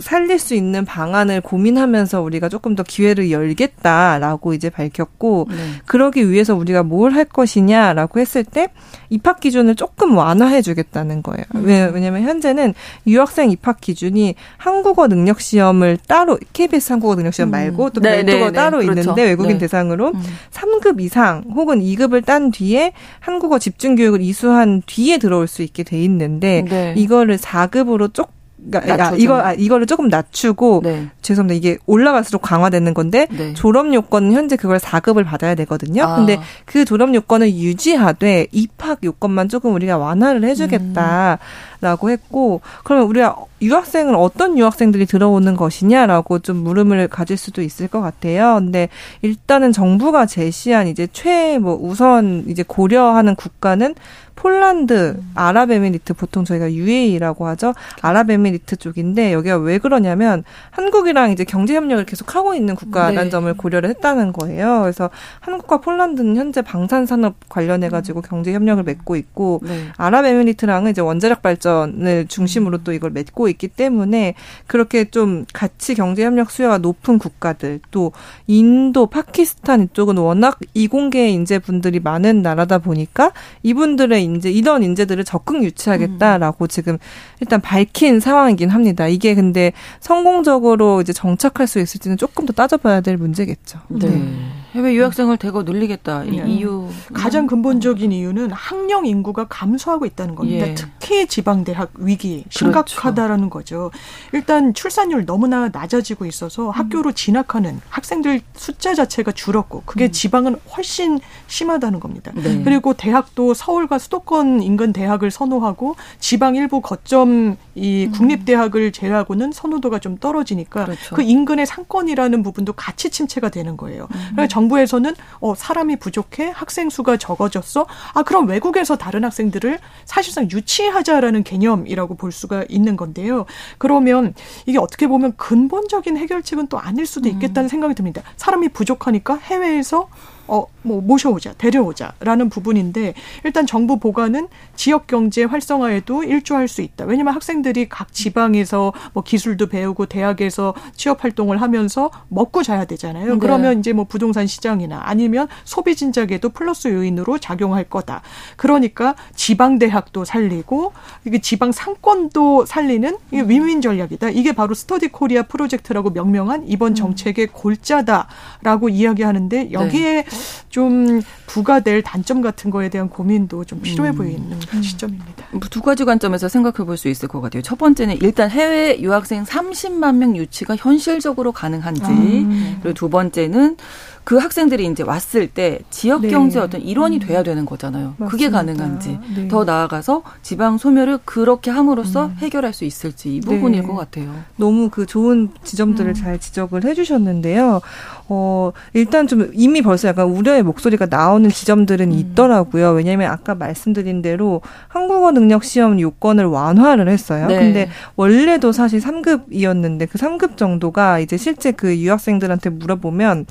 살릴 수 있는 방안을 고민하면서 우리가 조금 더 기회를 열겠다라고 이제 밝혔고 네. 그러기 위해서 우리가 뭘 할 것이냐라고 했을 때 입학 기준을 조금 완화해 주겠다는 거예요. 음. 왜냐면 현재는 유학생 입학 기준이 한국어 능력 시험을 따로 KBS 한국어 능력 시험 음. 말고 또 네, 별도가 네, 네, 따로 그렇죠. 있는데 외국인 네. 대상으로 음. 3급 이상 혹은 2급을 딴 뒤에 한국어 집중 교육을 이수한 뒤에 들어올 수 있게 돼 있는데 네. 이거를 4급으로 조금 그러니까 아, 이거 아, 이거를 조금 낮추고 네. 죄송합니다. 이게 올라갈수록 강화되는 건데 네. 졸업 요건은 현재 그걸 4급을 받아야 되거든요. 아. 근데 그 졸업 요건을 유지하되 입학 요건만 조금 우리가 완화를 해 주겠다. 음. 라고 했고 그러면 우리가 유학생은 어떤 유학생들이 들어오는 것이냐라고 좀 물음을 가질 수도 있을 것 같아요. 근데 일단은 정부가 제시한 이제 최뭐 우선 이제 고려하는 국가는 폴란드, 아랍에미리트 보통 저희가 UAE라고 하죠. 아랍에미리트 쪽인데 여기가 왜 그러냐면 한국이랑 이제 경제 협력을 계속 하고 있는 국가라는 네. 점을 고려를 했다는 거예요. 그래서 한국과 폴란드는 현재 방산 산업 관련해 가지고 경제 협력을 맺고 있고 네. 아랍에미리트랑은 이제 원자력 발전 발전을 중심으로 또 이걸 맺고 있기 때문에 그렇게 좀 같이 경제 협력 수요가 높은 국가들 또 인도, 파키스탄 이쪽은 워낙 이공계 인재분들이 많은 나라다 보니까 이분들의 인재 이런 인재들을 적극 유치하겠다라고 음. 지금 일단 밝힌 상황이긴 합니다. 이게 근데 성공적으로 이제 정착할 수 있을지는 조금 더 따져봐야 될 문제겠죠. 네. 네. 해외 유학생을 대거 늘리겠다. 이 네. 이유 가장 근본적인 이유는 학령 인구가 감소하고 있다는 겁니다. 예. 특히 지방 대학 위기 심각하다라는 그렇죠. 거죠. 일단 출산율 너무나 낮아지고 있어서 음. 학교로 진학하는 학생들 숫자 자체가 줄었고 그게 음. 지방은 훨씬 심하다는 겁니다. 네. 그리고 대학도 서울과 수도권 인근 대학을 선호하고 지방 일부 거점 이 음. 국립 대학을 제외하고는 선호도가 좀 떨어지니까 그렇죠. 그 인근의 상권이라는 부분도 같이 침체가 되는 거예요. 음. 그러니까 정부에서는 어 사람이 부족해 학생 수가 적어졌어. 아 그럼 외국에서 다른 학생들을 사실상 유치하자라는 개념이라고 볼 수가 있는 건데요. 그러면 이게 어떻게 보면 근본적인 해결책은 또 아닐 수도 음. 있겠다는 생각이 듭니다. 사람이 부족하니까 해외에서 어, 뭐, 모셔오자, 데려오자라는 부분인데, 일단 정부 보관은 지역 경제 활성화에도 일조할 수 있다. 왜냐면 학생들이 각 지방에서 뭐 기술도 배우고 대학에서 취업 활동을 하면서 먹고 자야 되잖아요. 네. 그러면 이제 뭐 부동산 시장이나 아니면 소비 진작에도 플러스 요인으로 작용할 거다. 그러니까 지방 대학도 살리고, 이게 지방 상권도 살리는 이게 음. 윈윈 전략이다. 이게 바로 스터디 코리아 프로젝트라고 명명한 이번 음. 정책의 골자다라고 이야기하는데, 여기에 네. 좀 부과될 단점 같은 거에 대한 고민도 좀 필요해 음. 보이는 음. 시점입니다. 뭐두 가지 관점에서 생각해 볼 수 있을 것 같아요. 첫 번째는 일단 해외 유학생 30만 명 유치가 현실적으로 가능한지, 음. 그리고 두 번째는 그 학생들이 이제 왔을 때 지역 네. 경제 어떤 일원이 돼야 되는 거잖아요. 맞습니다. 그게 가능한지 네. 더 나아가서 지방 소멸을 그렇게 함으로써 음. 해결할 수 있을지 이 부분일 네. 것 같아요. 너무 그 좋은 지점들을 음. 잘 지적을 해주셨는데요. 어 일단 좀 이미 벌써 약간 우려의 목소리가 나오는 지점들은 음. 있더라고요. 왜냐하면 아까 말씀드린 대로 한국어 능력 시험 요건을 완화를 했어요. 네. 근데 원래도 사실 3급이었는데 그 3급 정도가 이제 실제 그 유학생들한테 물어보면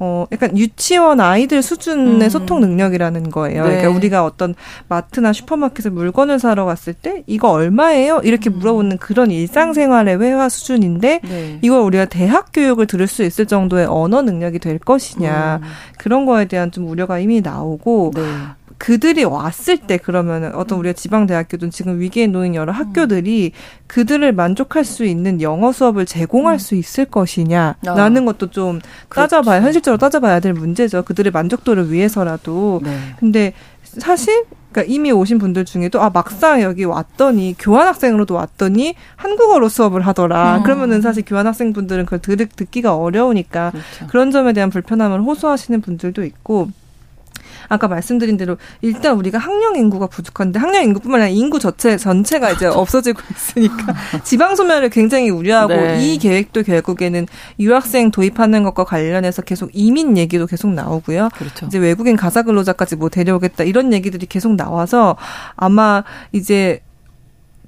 어, 약간 유치원 아이들 수준의 음. 소통 능력이라는 거예요. 네. 그러니까 우리가 어떤 마트나 슈퍼마켓에 물건을 사러 갔을 때 이거 얼마예요? 이렇게 음. 물어보는 그런 일상생활의 회화 수준인데 네. 이걸 우리가 대학 교육을 들을 수 있을 정도의 언어 능력이 될 것이냐. 음. 그런 거에 대한 좀 우려가 이미 나오고 네. 그들이 왔을 때 그러면 어떤 우리가 지방 대학교든 지금 위기에 놓인 여러 학교들이 그들을 만족할 수 있는 영어 수업을 제공할 음. 수 있을 것이냐라는 아. 것도 좀 따져봐야 현실적으로 따져봐야 될 문제죠. 그들의 만족도를 위해서라도. 네. 근데 사실 그러니까 이미 오신 분들 중에도 아 막상 여기 왔더니 교환 학생으로도 왔더니 한국어로 수업을 하더라. 음. 그러면은 사실 교환 학생 분들은 그걸 들, 듣기가 어려우니까 그렇죠. 그런 점에 대한 불편함을 호소하시는 분들도 있고 아까 말씀드린 대로 일단 우리가 학령 인구가 부족한데 학령 인구뿐만 아니라 인구 전체 전체가 이제 없어지고 있으니까 지방 소멸을 굉장히 우려하고 네. 이 계획도 결국에는 유학생 도입하는 것과 관련해서 계속 이민 얘기도 계속 나오고요. 그렇죠. 이제 외국인 가사 근로자까지 뭐 데려오겠다 이런 얘기들이 계속 나와서 아마 이제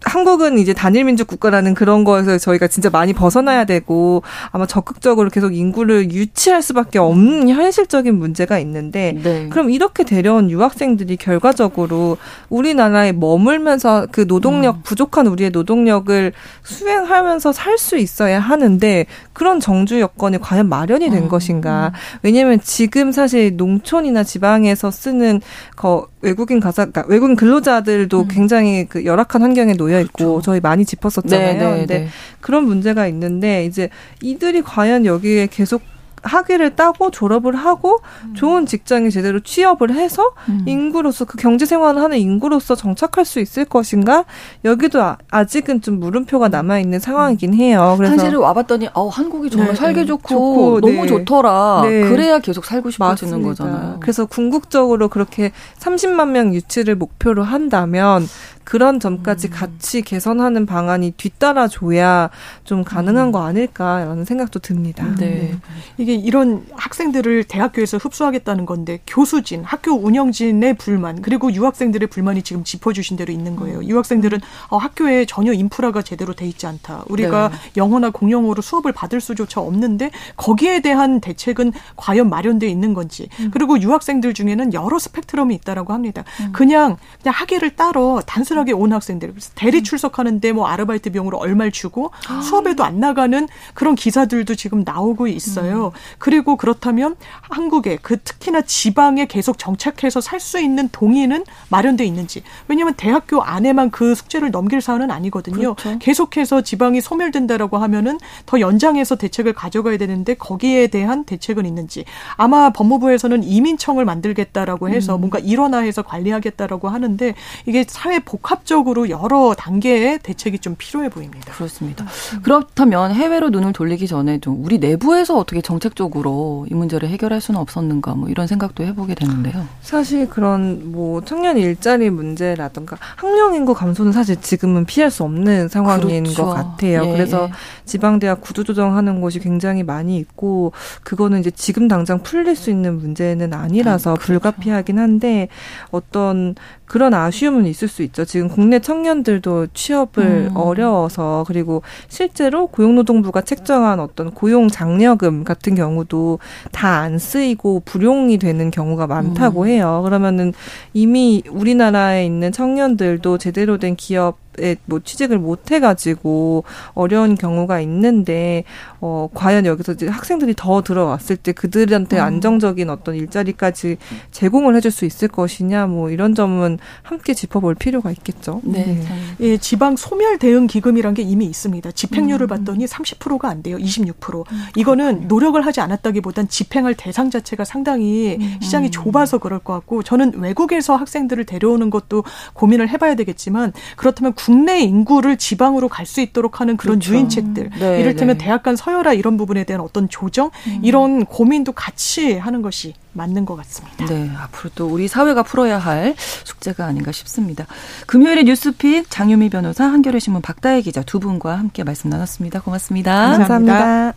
한국은 이제 단일 민족 국가라는 그런 거에서 저희가 진짜 많이 벗어나야 되고 아마 적극적으로 계속 인구를 유치할 수밖에 없는 현실적인 문제가 있는데 네. 그럼 이렇게 데려온 유학생들이 결과적으로 우리나라에 머물면서 그 노동력 음. 부족한 우리의 노동력을 수행하면서 살 수 있어야 하는데 그런 정주 여건이 과연 마련이 된 음. 것인가? 왜냐하면 지금 사실 농촌이나 지방에서 쓰는 거 외국인 가사, 그러니까 외국인 근로자들도 음. 굉장히 그 열악한 환경에 놓여 있고 그렇죠. 저희 많이 짚었었잖아요. 네, 네, 근데 네. 그런 문제가 있는데 이제 이들이 과연 여기에 계속 학위를 따고 졸업을 하고 음. 좋은 직장에 제대로 취업을 해서 음. 인구로서 그 경제 생활을 하는 인구로서 정착할 수 있을 것인가 여기도 아, 직은좀 물음표가 남아 있는 상황이긴 해요. 그래서 사실은 와봤더니 어 한국이 정말 네, 살기 좋고, 좋고 너무 네. 좋더라. 네. 그래야 계속 살고 싶어지는. 거잖아요. 그래서 궁극적으로 그렇게 30만 명 유치를 목표로 한다면 그런 점까지 음. 같이 개선하는 방안이 뒤따라줘야 좀 가능한 음. 거 아닐까라는 생각도 듭니다. 네. 네. 이게 이런 학생들을 대학교에서 흡수하겠다는 건데 교수진, 학교 운영진의 불만 그리고 유학생들의 불만이 지금 짚어주신 대로 있는 거예요. 음. 유학생들은 어, 학교에 전혀 인프라가 제대로 돼 있지 않다. 우리가 네. 영어나 공용어로 수업을 받을 수조차 없는데 거기에 대한 대책은 과연 마련돼 있는 건지 음. 그리고 유학생들 중에는 여러 스펙트럼이 있다라고 합니다. 음. 그냥 그냥 학위를 따로 단순한 단순하게 온 학생들 대리 음. 출석하는데 뭐 아르바이트 비용으로 얼마를 주고 아. 수업에도 안 나가는 그런 기사들도 지금 나오고 있어요. 음. 그리고 그렇다면 한국에 그 특히나 지방에 계속 정착해서 살 수 있는 동의는 마련돼 있는지 왜냐하면 대학교 안에만 그 숙제를 넘길 사안은 아니거든요. 그렇죠. 계속해서 지방이 소멸된다라고 하면은 더 연장해서 대책을 가져가야 되는데 거기에 대한 대책은 있는지 아마 법무부에서는 이민청을 만들겠다라고 해서 음. 뭔가 일원화해서 관리하겠다라고 하는데 이게 사회 복합 복합적으로 여러 단계의 대책이 좀 필요해 보입니다. 그렇습니다. 그렇다면 해외로 눈을 돌리기 전에 좀 우리 내부에서 어떻게 정책적으로 이 문제를 해결할 수는 없었는가 뭐 이런 생각도 해보게 되는데요. 사실 그런 뭐 청년 일자리 문제라든가 학령 인구 감소는 사실 지금은 피할 수 없는 상황인 그렇죠. 것 같아요. 예. 그래서 지방 대학 구조 조정하는 곳이 굉장히 많이 있고 그거는 이제 지금 당장 풀릴 수 있는 문제는 아니라서 아, 그렇죠. 불가피하긴 한데 어떤 그런 아쉬움은 있을 수 있죠. 지금 국내 청년들도 취업을 음. 어려워서 그리고 실제로 고용노동부가 책정한 어떤 고용 장려금 같은 경우도 다 안 쓰이고 불용이 되는 경우가 많다고 음. 해요. 그러면은 이미 우리나라에 있는 청년들도 제대로 된 기업 뭐 취직을 못 해가지고 어려운 경우가 있는데 어 과연 여기서 이제 학생들이 더 들어왔을 때 그들한테 음. 안정적인 어떤 일자리까지 제공을 해줄 수 있을 것이냐 뭐 이런 점은 함께 짚어볼 필요가 있겠죠. 네. 네. 예, 지방 소멸 대응 기금이란 게 이미 있습니다. 집행률을 음. 봤더니 30%가 안 돼요. 26%. 음, 이거는 노력을 하지 않았다기보단 집행할 대상 자체가 상당히 음. 시장이 좁아서 그럴 것 같고 저는 외국에서 학생들을 데려오는 것도 고민을 해봐야 되겠지만 그렇다면 국내 인구를 지방으로 갈 수 있도록 하는 그런 그렇죠. 유인책들 네, 이를테면 네. 대학 간 서열화 이런 부분에 대한 어떤 조정 음. 이런 고민도 같이 하는 것이 맞는 것 같습니다. 네, 앞으로 또 우리 사회가 풀어야 할 숙제가 아닌가 싶습니다. 금요일에 뉴스픽 장유미 변호사, 한겨레 신문 박다혜 기자 두 분과 함께 말씀 나눴습니다. 고맙습니다. 감사합니다.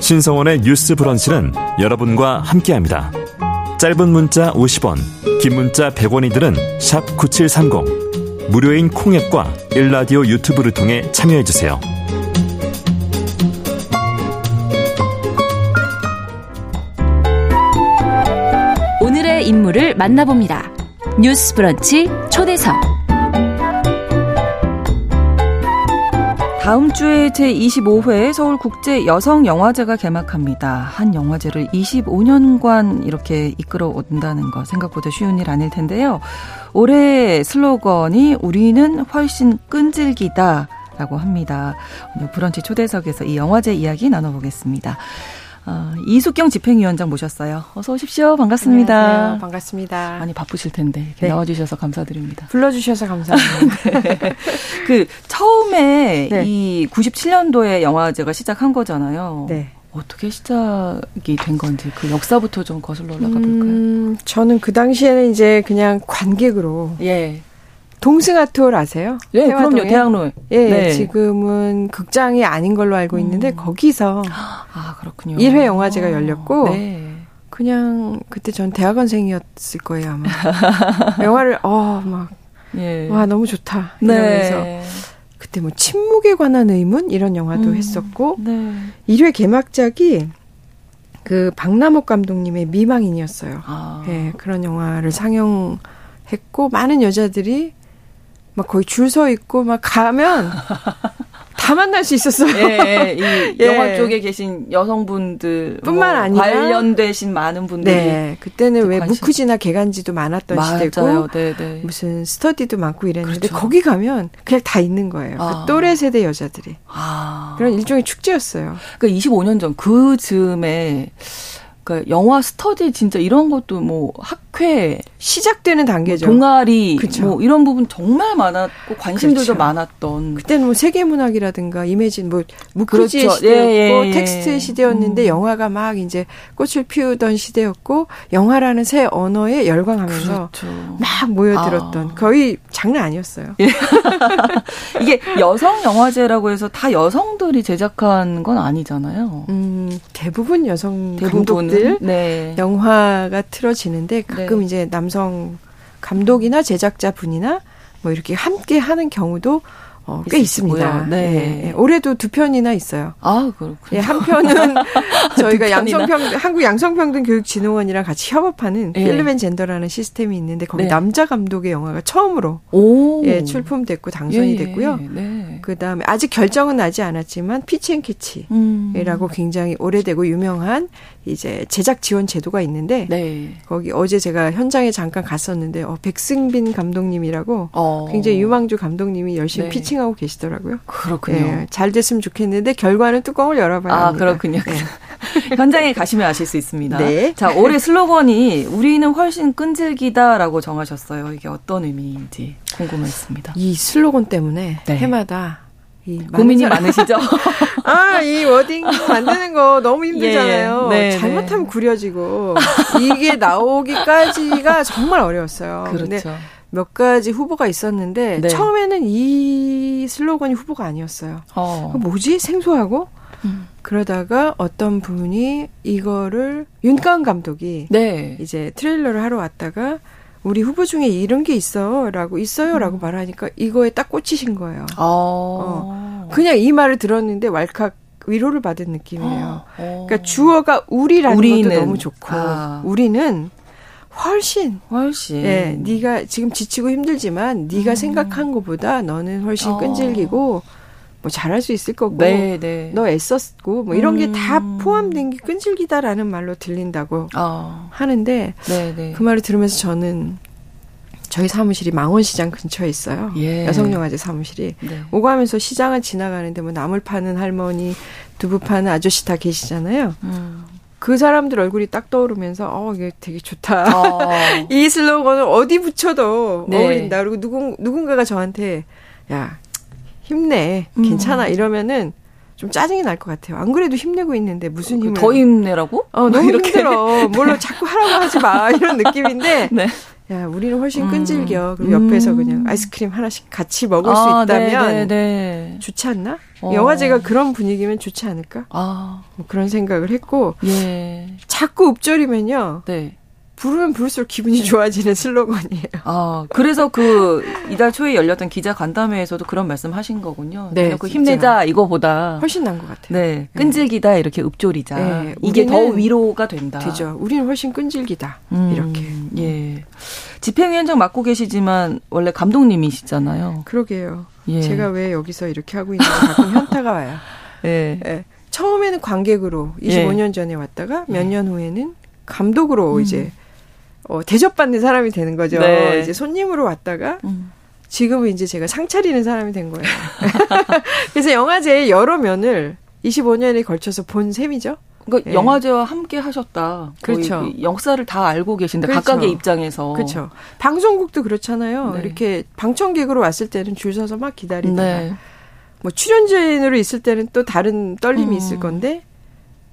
신성원의 뉴스 브런치는 여러분과 함께합니다. 짧은 문자 50원, 긴 문자 100원이들은 샵 9730. 무료인 콩앱과 일라디오 유튜브를 통해 참여해 주세요. 오늘의 인물을 만나봅니다. 뉴스 브런치 초대석. 다음 주에 제25회 서울국제 여성영화제가 개막합니다. 한 영화제를 25년간 이렇게 이끌어 온다는 거 생각보다 쉬운 일 아닐 텐데요. 올해 슬로건이 우리는 훨씬 끈질기다 라고 합니다. 오늘 브런치 초대석에서 이 영화제 이야기 나눠보겠습니다. 어, 이숙경 집행위원장 모셨어요. 어서 오십시오. 반갑습니다. 안녕하세요. 반갑습니다. 많이 바쁘실 텐데 네. 나와주셔서 감사드립니다. 불러주셔서 감사합니다. 네. 그 처음에 네. 이 97년도에 영화제가 시작한 거잖아요. 네. 어떻게 시작이 된 건지 그 역사부터 좀 거슬러 올라가 볼까요? 음, 저는 그 당시에는 이제 그냥 관객으로 예. 동승아트홀 아세요? 네, 태화동에? 그럼요. 대학로. 예, 네. 지금은 극장이 아닌 걸로 알고 있는데 음. 거기서 아, 그렇군요. 1회 영화제가 열렸고 네. 그냥 그때 전 대학원생이었을 거예요, 아마. 영화를 어, 막 예. 와, 너무 좋다. 네. 이러면서 네. 그때 뭐 침묵에 관한 의문 이런 영화도 음. 했었고 네. 1회 개막작이 그 박남옥 감독님의 미망인이었어요. 아. 예, 그런 영화를 상영했고 많은 여자들이 막 거의 줄 서 있고 막 가면 다 만날 수 있었어요. 예, 예, 이 예. 영화 쪽에 계신 여성분들 뿐만 뭐 아니라 관련되신 많은 분들이 네, 그때는 왜 관심... 무크지나 개간지도 많았던 맞아요. 시대고 네, 네. 무슨 스터디도 많고 이랬는데 그렇죠. 거기 가면 그냥 다 있는 거예요. 그 아. 그 또래 세대 여자들이 아. 그런 일종의 축제였어요. 그러니까 25년 전 그 즈음에 그러니까 영화 스터디 진짜 이런 것도 뭐 학 회 시작되는 단계죠. 동아리 그쵸. 뭐 이런 부분 정말 많았고 관심들도 그렇죠. 많았던. 그때는 뭐 세계 문학이라든가 이미진 뭐 무크지의 그렇죠. 시대였고 예, 예, 예. 텍스트의 시대였는데 음. 영화가 막 이제 꽃을 피우던 시대였고 영화라는 새 언어에 열광하면서 그렇죠. 막 모여들었던 아. 거의 장난 아니었어요. 예. 이게 여성 영화제라고 해서 다 여성들이 제작한 건 아니잖아요. 음, 대부분 여성 대부분 들 네. 영화가 틀어지는데 가끔 네. 이제 남성 감독이나 제작자 분이나 뭐 이렇게 함께 하는 경우도 어, 꽤 있습니다. 네. 네. 올해도 두 편이나 있어요. 아, 그렇군요. 예, 한 편은 저희가 양성평 한국 양성평등 교육 진흥원이랑 같이 협업하는 네. Film and Gender라는 시스템이 있는데 거기 네. 남자 감독의 영화가 처음으로 오. 예, 출품됐고 당선이 예, 됐고요. 네. 그다음에 아직 결정은 나지 않았지만 Pitch and Catch라고 음. 굉장히 오래되고 유명한 이제 제작 지원 제도가 있는데 네. 거기 어제 제가 현장에 잠깐 갔었는데 어, 백승빈 감독님이라고 어. 굉장히 유망주 감독님이 열심히 네. 피칭하고 계시더라고요. 그렇군요. 네, 잘 됐으면 좋겠는데 결과는 뚜껑을 열어봐야 아, 합니다. 그렇군요. 네. 현장에 가시면 아실 수 있습니다. 네. 자, 올해 슬로건이 우리는 훨씬 끈질기다라고 정하셨어요. 이게 어떤 의미인지 궁금했습니다. 이 슬로건 때문에 네. 해마다 고민이 사람. 많으시죠? 아, 이 워딩 만드는 거 너무 힘들잖아요. 예, 네, 네. 잘못하면 네. 구려지고 이게 나오기까지가 정말 어려웠어요. 그렇죠. 몇 가지 후보가 있었는데 네. 처음에는 이 슬로건이 후보가 아니었어요. 어. 뭐지? 생소하고 음. 그러다가 어떤 분이 이거를 윤가은 감독이 네. 이제 트레일러를 하러 왔다가 우리 후보 중에 이런 게 있어라고 있어요라고 음. 말하니까 이거에 딱 꽂히신 거예요. 어. 어. 그냥 이 말을 들었는데 왈칵 위로를 받은 느낌이에요. 어. 그러니까 주어가 우리라는 우리는. 것도 너무 좋고 아. 우리는 훨씬 훨씬 예 네가 지금 지치고 힘들지만 네가 음. 생각한 것보다 너는 훨씬 어. 끈질기고 뭐 잘할 수 있을 거고 네, 네. 너 애썼고 뭐 이런 음. 게다 포함된 게 끈질기다라는 말로 들린다고 어. 하는데 네, 네. 그 말을 들으면서 저는 저희 사무실이 망원시장 근처에 있어요. 예. 여성영화제 사무실이. 네. 오가면서 시장을 지나가는데 뭐 나물 파는 할머니, 두부 파는 아저씨 다 계시잖아요. 음. 그 사람들 얼굴이 딱 떠오르면서 어 이게 되게 좋다. 어. 이 슬로건을 어디 붙여도 네. 어울린다. 그리고 누군 누군가가 저한테 야 힘내 음. 괜찮아 이러면은 좀 짜증이 날 것 같아요. 안 그래도 힘내고 있는데 무슨 힘을 더 힘내라고? 어 너무 이렇게. 힘들어. 물론 자꾸 하라고 하지 마 이런 느낌인데 네. 야, 우리는 훨씬 음. 끈질겨. 그리고 옆에서 음. 그냥 아이스크림 하나씩 같이 먹을 아, 수 있다면 네, 네, 네. 좋지 않나? 어. 영화제가 그런 분위기면 좋지 않을까? 아. 뭐 그런 생각을 했고 예. 자꾸 읍조리면요. 네. 부르면 부를수록 기분이 좋아지는 슬로건이에요. 아, 그래서 그 이달 초에 열렸던 기자 간담회에서도 그런 말씀 하신 거군요. 네. 그 힘내자 이거보다 훨씬 난것 같아요. 네. 끈질기다 이렇게 읍조리자. 네. 이게 더 위로가 된다. 되죠. 우리는 훨씬 끈질기다. 음, 이렇게. 예. 집행위원장 맡고 계시지만 원래 감독님이시잖아요. 그러게요. 예. 제가 왜 여기서 이렇게 하고 있는지 가끔 현타가 와요. 예. 예. 처음에는 관객으로 25년 예. 전에 왔다가 몇 년 후에는 감독으로 음. 이제 어, 대접받는 사람이 되는 거죠. 네. 이제 손님으로 왔다가 음. 지금은 이제 제가 상 차리는 사람이 된 거예요. 그래서 영화제의 여러 면을 25년에 걸쳐서 본 셈이죠. 그러니까 예. 영화제와 함께 하셨다. 그렇죠. 역사를 다 알고 계신데 그렇죠. 각각의 입장에서. 그렇죠. 방송국도 그렇잖아요. 네. 이렇게 방청객으로 왔을 때는 줄 서서 막 기다리다가 네. 뭐 출연진으로 있을 때는 또 다른 떨림이 음. 있을 건데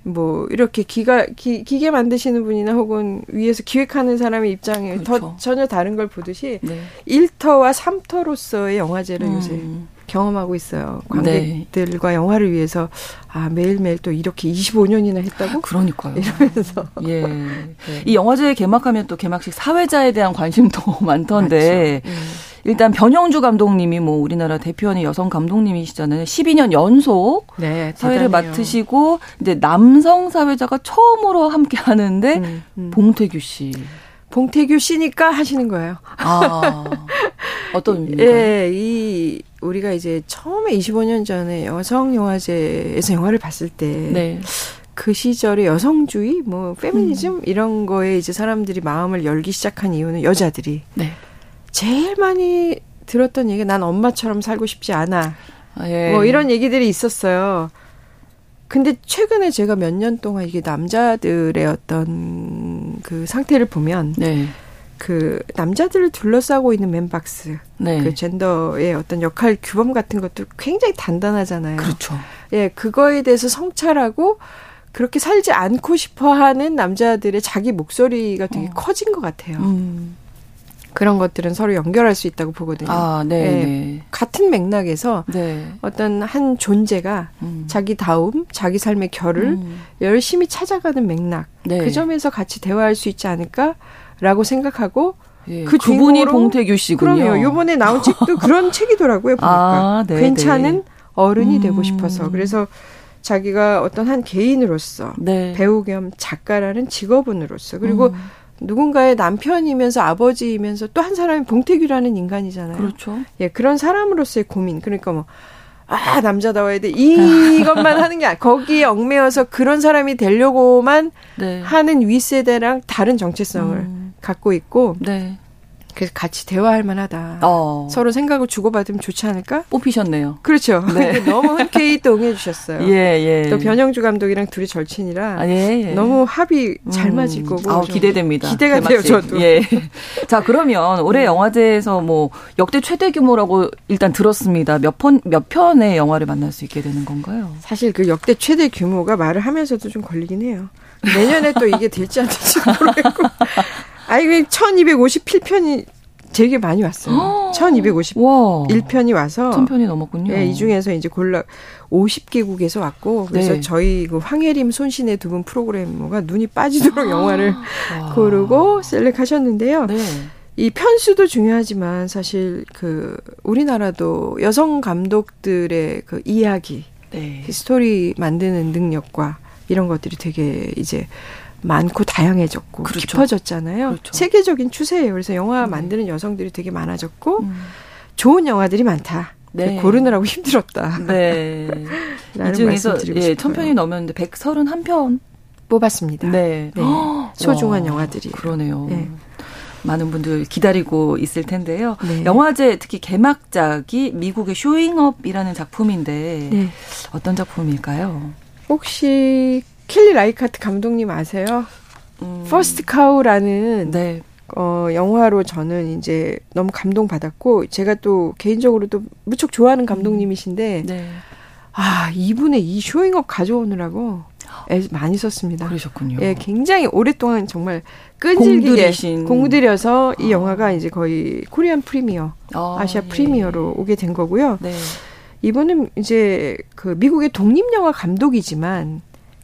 뭐 이렇게 기가 기, 기계 만드시는 분이나 혹은 위에서 기획하는 사람의 입장에 그렇죠. 더 전혀 다른 걸 보듯이 네. 1터와 3터로서의 영화제를 음. 요새 경험하고 있어요. 관객들과 네. 영화를 위해서 아 매일매일 또 이렇게 25년이나 했다고? 그러니까요. 이러면서 예. 네. 이 영화제 개막하면 또 개막식 사회자에 대한 관심도 많던데 음. 일단 변영주 감독님이 뭐 우리나라 대표하는 여성 감독님이시잖아요. 12년 연속 네, 사회를 맡으시고 이제 남성 사회자가 처음으로 함께 하는데 음, 음. 봉태규 씨. 봉태규 씨니까 하시는 거예요. 아. 어떤 의미인가요? 예, 이 우리가 이제 처음에 25년 전에 여성 영화제에서 영화를 봤을 때 네. 그 시절에 여성주의, 뭐 페미니즘 음. 이런 거에 이제 사람들이 마음을 열기 시작한 이유는 여자들이 네. 제일 많이 들었던 얘기가 난 엄마처럼 살고 싶지 않아. 아, 예. 뭐 이런 얘기들이 있었어요. 근데 최근에 제가 몇 년 동안 이게 남자들의 어떤 그 상태를 보면 네. 그 남자들을 둘러싸고 있는 맨박스 네. 그 젠더의 어떤 역할 규범 같은 것도 굉장히 단단하잖아요. 그렇죠. 예, 그거에 대해서 성찰하고 그렇게 살지 않고 싶어 하는 남자들의 자기 목소리가 되게 어. 커진 것 같아요. 음. 그런 것들은 서로 연결할 수 있다고 보거든요. 아, 네. 네. 네. 같은 맥락에서 네. 어떤 한 존재가 음. 자기 다움, 자기 삶의 결을 음. 열심히 찾아가는 맥락. 네. 그 점에서 같이 대화할 수 있지 않을까라고 생각하고 예, 그 그분이 봉태규 씨군요. 그럼요. 요번에 나온 책도 그런 책이더라고요. 보니까 아, 네, 괜찮은 네. 어른이 음. 되고 싶어서 그래서 자기가 어떤 한 개인으로서 배우 겸 작가라는 직업은으로서 그리고 음. 누군가의 남편이면서 아버지이면서 또 한 사람이 봉태규라는 인간이잖아요. 그렇죠. 예, 그런 사람으로서의 고민. 그러니까 뭐, 아, 남자다워야 돼. 이것만 하는 게, 거기에 얽매여서 그런 사람이 되려고만 네. 하는 윗세대랑 다른 정체성을 음. 갖고 있고, 네. 그래서 같이 대화할 만하다. 어. 서로 생각을 주고받으면 좋지 않을까? 뽑히셨네요. 그렇죠. 네. 너무 흔쾌히 또 응해주셨어요. 예, 예. 또 변영주 감독이랑 둘이 절친이라 아, 예, 예. 너무 합이 잘 음. 맞을 거고. 아, 기대됩니다. 기대가 돼요, 저도. 예. 자, 그러면 올해 음. 영화제에서 뭐 역대 최대 규모라고 일단 들었습니다. 몇 편, 몇 편의 영화를 만날 수 있게 되는 건가요? 사실 그 역대 최대 규모가 말을 하면서도 좀 걸리긴 해요. 내년에 또 이게 될지 안 될지 모르겠고. 아이, 1257편이 되게 많이 왔어요. 1251편이 와서 1000편이 넘었군요. 네, 이 중에서 이제 골라 50개국에서 왔고 그래서 네. 저희 그 황혜림 손신의 두 분 프로그래머가 눈이 빠지도록 영화를 고르고 셀렉하셨는데요. 네. 이 편수도 중요하지만 사실 그 우리나라도 여성 감독들의 그 이야기, 네. 그 스토리 만드는 능력과 이런 것들이 되게 이제 많고 다양해졌고 그렇죠. 깊어졌잖아요. 그렇죠. 세계적인 추세예요. 그래서 영화 네. 만드는 여성들이 되게 많아졌고 음. 좋은 영화들이 많다. 네. 고르느라고 힘들었다. 네. 이 중에서 예, 천 편이 넘었는데 131편 뽑았습니다. 네. 네. 소중한 와, 영화들이. 그러네요. 네. 많은 분들 기다리고 있을 텐데요. 네. 영화제 특히 개막작이 미국의 Showing Up이라는 작품인데 네. 어떤 작품일까요? 혹시 켈리 라이카트 감독님 아세요? 음. First Cow라는 네. 어, 영화로 저는 이제 너무 감동받았고, 제가 또 개인적으로도 무척 좋아하는 감독님이신데, 네. 아, 이분의 이 Showing Up 가져오느라고 애 많이 썼습니다. 그러셨군요. 예, 굉장히 오랫동안 정말 끈질기게 공들여서 이 아. 영화가 이제 거의 Korean premiere, 아시아 예. premiere로 오게 된 거고요. 네. 이분은 이제 그 미국의 독립 영화 감독이지만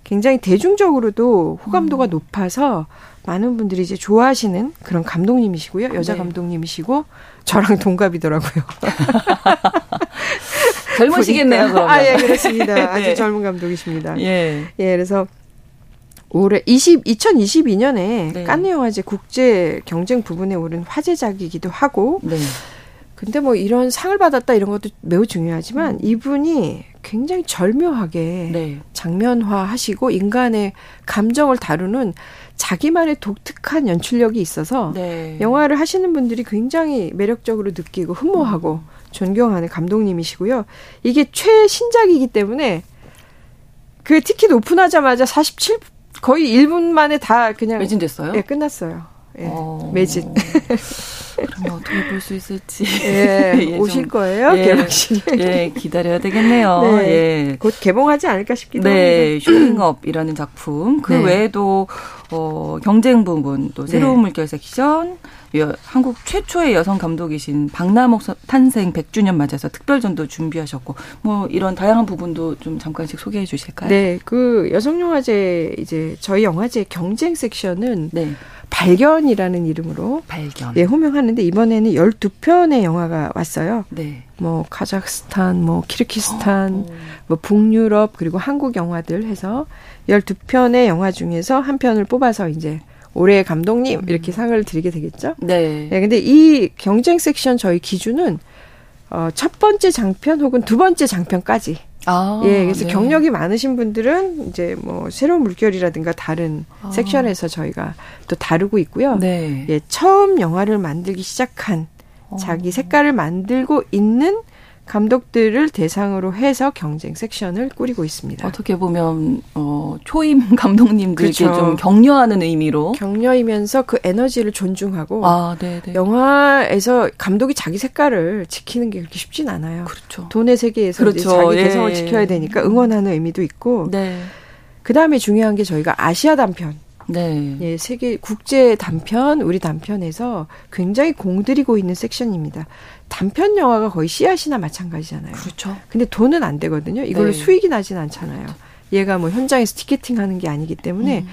굉장히 대중적으로도 호감도가 음. 높아서 많은 분들이 이제 좋아하시는 그런 감독님이시고요. 여자 네. 감독님이시고 저랑 동갑이더라고요. 젊으시겠네요, 그러면. 아, 예, 그렇습니다. 네. 아주 젊은 감독이십니다. 예. 예, 그래서 올해 20, 2022년에 네. 깐느 영화제 국제 경쟁 부분에 오른 화제작이기도 하고 네. 근데 뭐 이런 상을 받았다 이런 것도 매우 중요하지만 음. 이분이 굉장히 절묘하게 네. 장면화하시고 인간의 감정을 다루는 자기만의 독특한 연출력이 있어서 네. 영화를 하시는 분들이 굉장히 매력적으로 느끼고 흠모하고 음. 존경하는 감독님이시고요. 이게 최신작이기 때문에 그 티켓 오픈하자마자 47 거의 1분 만에 다 그냥 매진됐어요? 예, 끝났어요. 예, 어. 매진. 그러면 어떻게 볼 수 있을지. 예, 예 오실 좀, 거예요? 예, 개봉식. 예, 기다려야 되겠네요. 네, 예. 곧 개봉하지 않을까 싶기도 네, 합니다. 쇼잉업이라는 작품. 그 네. 외에도 어, 경쟁 부분, 또 새로운 네. 물결 섹션, 여, 한국 최초의 여성 감독이신 박남옥 탄생 100주년 맞아서 특별전도 준비하셨고 뭐 이런 다양한 부분도 좀 잠깐씩 소개해 주실까요? 네, 그 여성 영화제 이제 저희 영화제 경쟁 섹션은 네. 발견이라는 이름으로 발견. 네, 호명하는데 이번에는 12편의 영화가 왔어요. 네. 뭐 카자흐스탄, 뭐 키르키스탄, 어, 어. 뭐 북유럽 그리고 한국 영화들 해서 12편의 영화 중에서 한 편을 뽑아서 이제 올해의 감독님 이렇게 상을 드리게 되겠죠. 네. 네. 근데 이 경쟁 섹션 저희 기준은 어, 첫 번째 장편 혹은 두 번째 장편까지. 아, 예, 그래서 네. 경력이 많으신 분들은 이제 뭐 새로운 물결이라든가 다른 아. 섹션에서 저희가 또 다루고 있고요. 네. 예, 처음 영화를 만들기 시작한 자기 어. 색깔을 만들고 있는 감독들을 대상으로 해서 경쟁 섹션을 꾸리고 있습니다. 어떻게 보면 어, 초임 감독님들께 그렇죠. 좀 격려하는 의미로 격려이면서 그 에너지를 존중하고 아, 영화에서 감독이 자기 색깔을 지키는 게 그렇게 쉽진 않아요. 그렇죠. 돈의 세계에서 그렇죠. 자기 예. 개성을 지켜야 되니까 응원하는 의미도 있고 네. 그 다음에 중요한 게 저희가 아시아 단편 네. 예, 세계 국제 단편, 우리 단편에서 굉장히 공들이고 있는 섹션입니다. 단편 영화가 거의 씨앗이나 마찬가지잖아요. 그렇죠. 근데 돈은 안 되거든요. 이걸로 네. 수익이 나진 않잖아요. 얘가 뭐 현장에서 티켓팅 하는 게 아니기 때문에 음.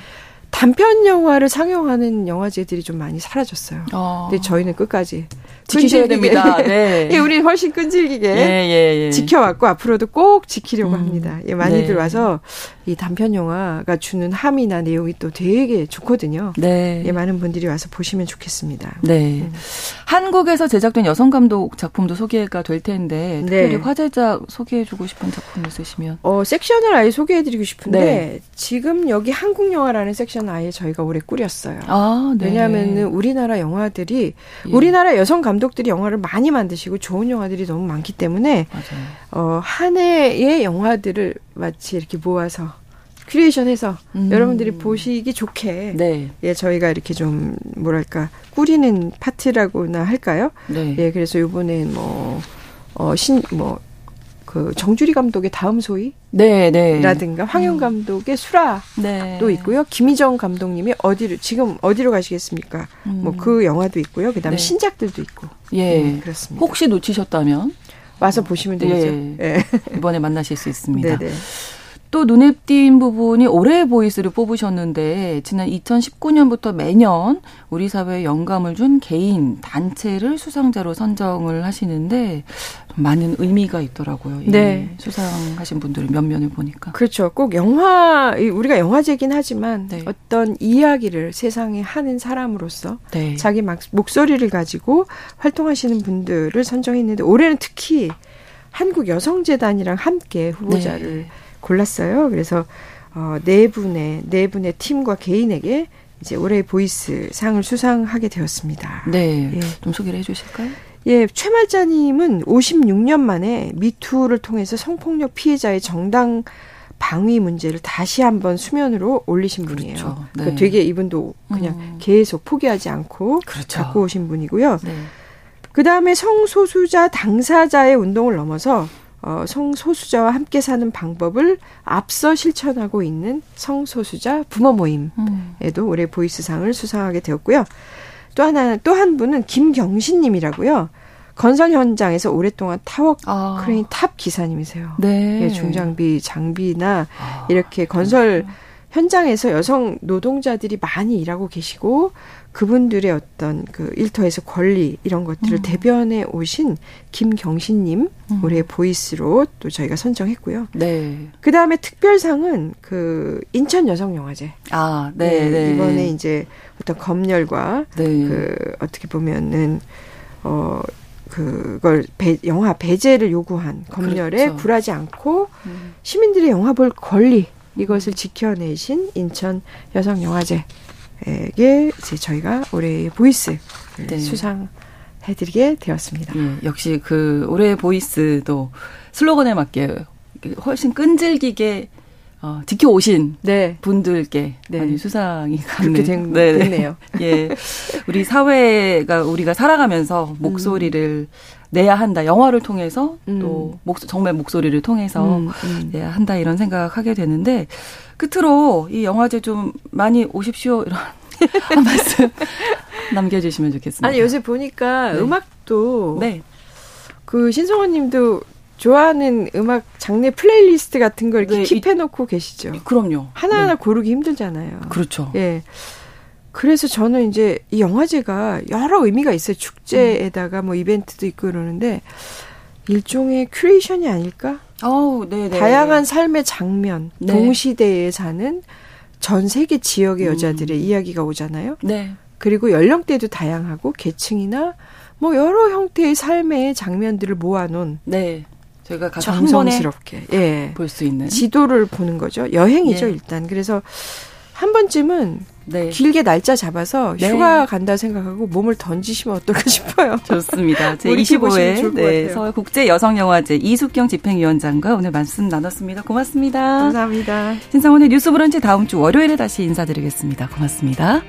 단편 영화를 상영하는 영화제들이 좀 많이 사라졌어요. 어. 근데 저희는 끝까지 지키셔야 됩니다. 네. 예, 우리 훨씬 끈질기게 예, 예, 예. 지켜왔고 앞으로도 꼭 지키려고 음. 합니다. 예, 많이들 네. 와서 이 단편 영화가 주는 함이나 내용이 또 되게 좋거든요. 네. 예, 많은 분들이 와서 보시면 좋겠습니다. 네. 음. 한국에서 제작된 여성 감독 작품도 소개가 될 텐데 특별히 네. 화제작 소개해주고 싶은 작품 있으시면? 어 섹션을 아예 소개해드리고 싶은데 네. 지금 여기 한국 영화라는 섹션 아예 저희가 올해 꾸렸어요. 아, 네. 왜냐하면은 우리나라 영화들이 예. 우리나라 여성 감독 들이 영화를 많이 만드시고 좋은 영화들이 너무 많기 때문에 어, 한 해의 영화들을 마치 이렇게 모아서 큐레이션해서 음. 여러분들이 보시기 좋게 네. 예 저희가 이렇게 좀 뭐랄까 꾸리는 파트라고나 할까요? 네. 예 그래서 요번엔 뭐어 신 뭐 그 정주리 감독의 다음 소위 네, 네. 라든가 황윤 음. 감독의 수라도 네. 있고요. 김희정 감독님이 어디로 지금 어디로 가시겠습니까? 음. 뭐그 영화도 있고요. 그다음에 네. 신작들도 있고. 예. 네, 그렇습니다. 혹시 놓치셨다면 와서 보시면 되죠. 예. 예. 이번에 만나실 수 있습니다. 네네. 또 눈에 띈 부분이 올해 보이스를 뽑으셨는데 지난 2019년부터 매년 우리 사회에 영감을 준 개인 단체를 수상자로 선정을 하시는데 많은 의미가 있더라고요. 네. 수상하신 분들을 몇 면을 보니까. 그렇죠. 꼭 영화 우리가 영화제긴 하지만 네. 어떤 이야기를 세상에 하는 사람으로서 네. 자기 목소리를 가지고 활동하시는 분들을 선정했는데 올해는 특히 한국 여성재단이랑 함께 후보자를 네. 골랐어요. 그래서 어, 네 분의 네 분의 팀과 개인에게 이제 올해 voice 상을 수상하게 되었습니다. 네, 예. 좀 소개를 해주실까요? 예, 최말자님은 56년 만에 미투를 통해서 성폭력 피해자의 정당 방위 문제를 다시 한번 수면으로 올리신 그렇죠. 분이에요. 그러니까 네. 그러니까 되게 이분도 그냥 음. 계속 포기하지 않고 그렇죠. 갖고 오신 분이고요. 네. 그 다음에 성소수자 당사자의 운동을 넘어서 어, 성소수자와 함께 사는 방법을 앞서 실천하고 있는 성소수자 부모 모임에도 음. 올해 voice상을 수상하게 되었고요. 또 하나 또 한 분은 김경신 님이라고요. 건설 현장에서 오랫동안 타워 아. 크레인 탑 기사님이세요. 네. 예, 중장비 장비나 아. 이렇게 건설 음. 현장에서 여성 노동자들이 많이 일하고 계시고 그분들의 어떤 그 일터에서 권리 이런 것들을 음. 대변해 오신 김경신님 음. 올해 보이스로 또 저희가 선정했고요. 네. 그 다음에 특별상은 그 인천 여성 영화제. 아, 네, 네, 네. 이번에 이제 어떤 검열과 네. 그 어떻게 보면은 어 그걸 배, 영화 배제를 요구한 검열에 그렇죠. 굴하지 않고 음. 시민들의 영화 볼 권리 이것을 지켜내신 인천 여성 영화제. 에게 이제 저희가 올해의 voice 네. 수상 해드리게 되었습니다. 예, 역시 그 올해의 voice도 슬로건에 맞게 훨씬 끈질기게 어, 지켜오신 네. 분들께 네. 많이 수상이 그렇게 된, 네, 네. 됐네요. 예, 우리 사회가 우리가 살아가면서 목소리를 음. 내야 한다. 영화를 통해서 음. 또 목, 정말 목소리를 통해서 음, 음. 내야 한다 이런 생각하게 되는데 끝으로 이 영화제 좀 많이 오십시오 이런 한 말씀 남겨주시면 좋겠습니다. 아니 요새 보니까 네. 음악도 네. 그 신성원님도 좋아하는 음악 장르 플레이리스트 같은 걸 이렇게 네, keep해놓고 계시죠. 그럼요. 하나하나 네. 고르기 힘들잖아요. 그렇죠. 예. 그래서 저는 이제 이 영화제가 여러 의미가 있어요. 축제에다가 뭐 이벤트도 있고 그러는데 일종의 curation이 아닐까? 어, 네, 네. 다양한 삶의 장면, 네. 동시대에 사는 전 세계 지역의 음. 여자들의 이야기가 오잖아요. 네. 그리고 연령대도 다양하고 계층이나 뭐 여러 형태의 삶의 장면들을 모아놓은 네. 저희가 가서 정성스럽게 예. 볼 수 있는 지도를 보는 거죠. 여행이죠, 네. 일단. 그래서 한 번쯤은 네. 길게 날짜 잡아서 네. 휴가 간다 생각하고 몸을 던지시면 어떨까 싶어요. 좋습니다. 제 25회 네, 서울 국제 여성 영화제 이숙경 집행위원장과 오늘 말씀 나눴습니다. 고맙습니다. 감사합니다. 신상원의 뉴스 브런치 다음 주 월요일에 다시 인사드리겠습니다. 고맙습니다.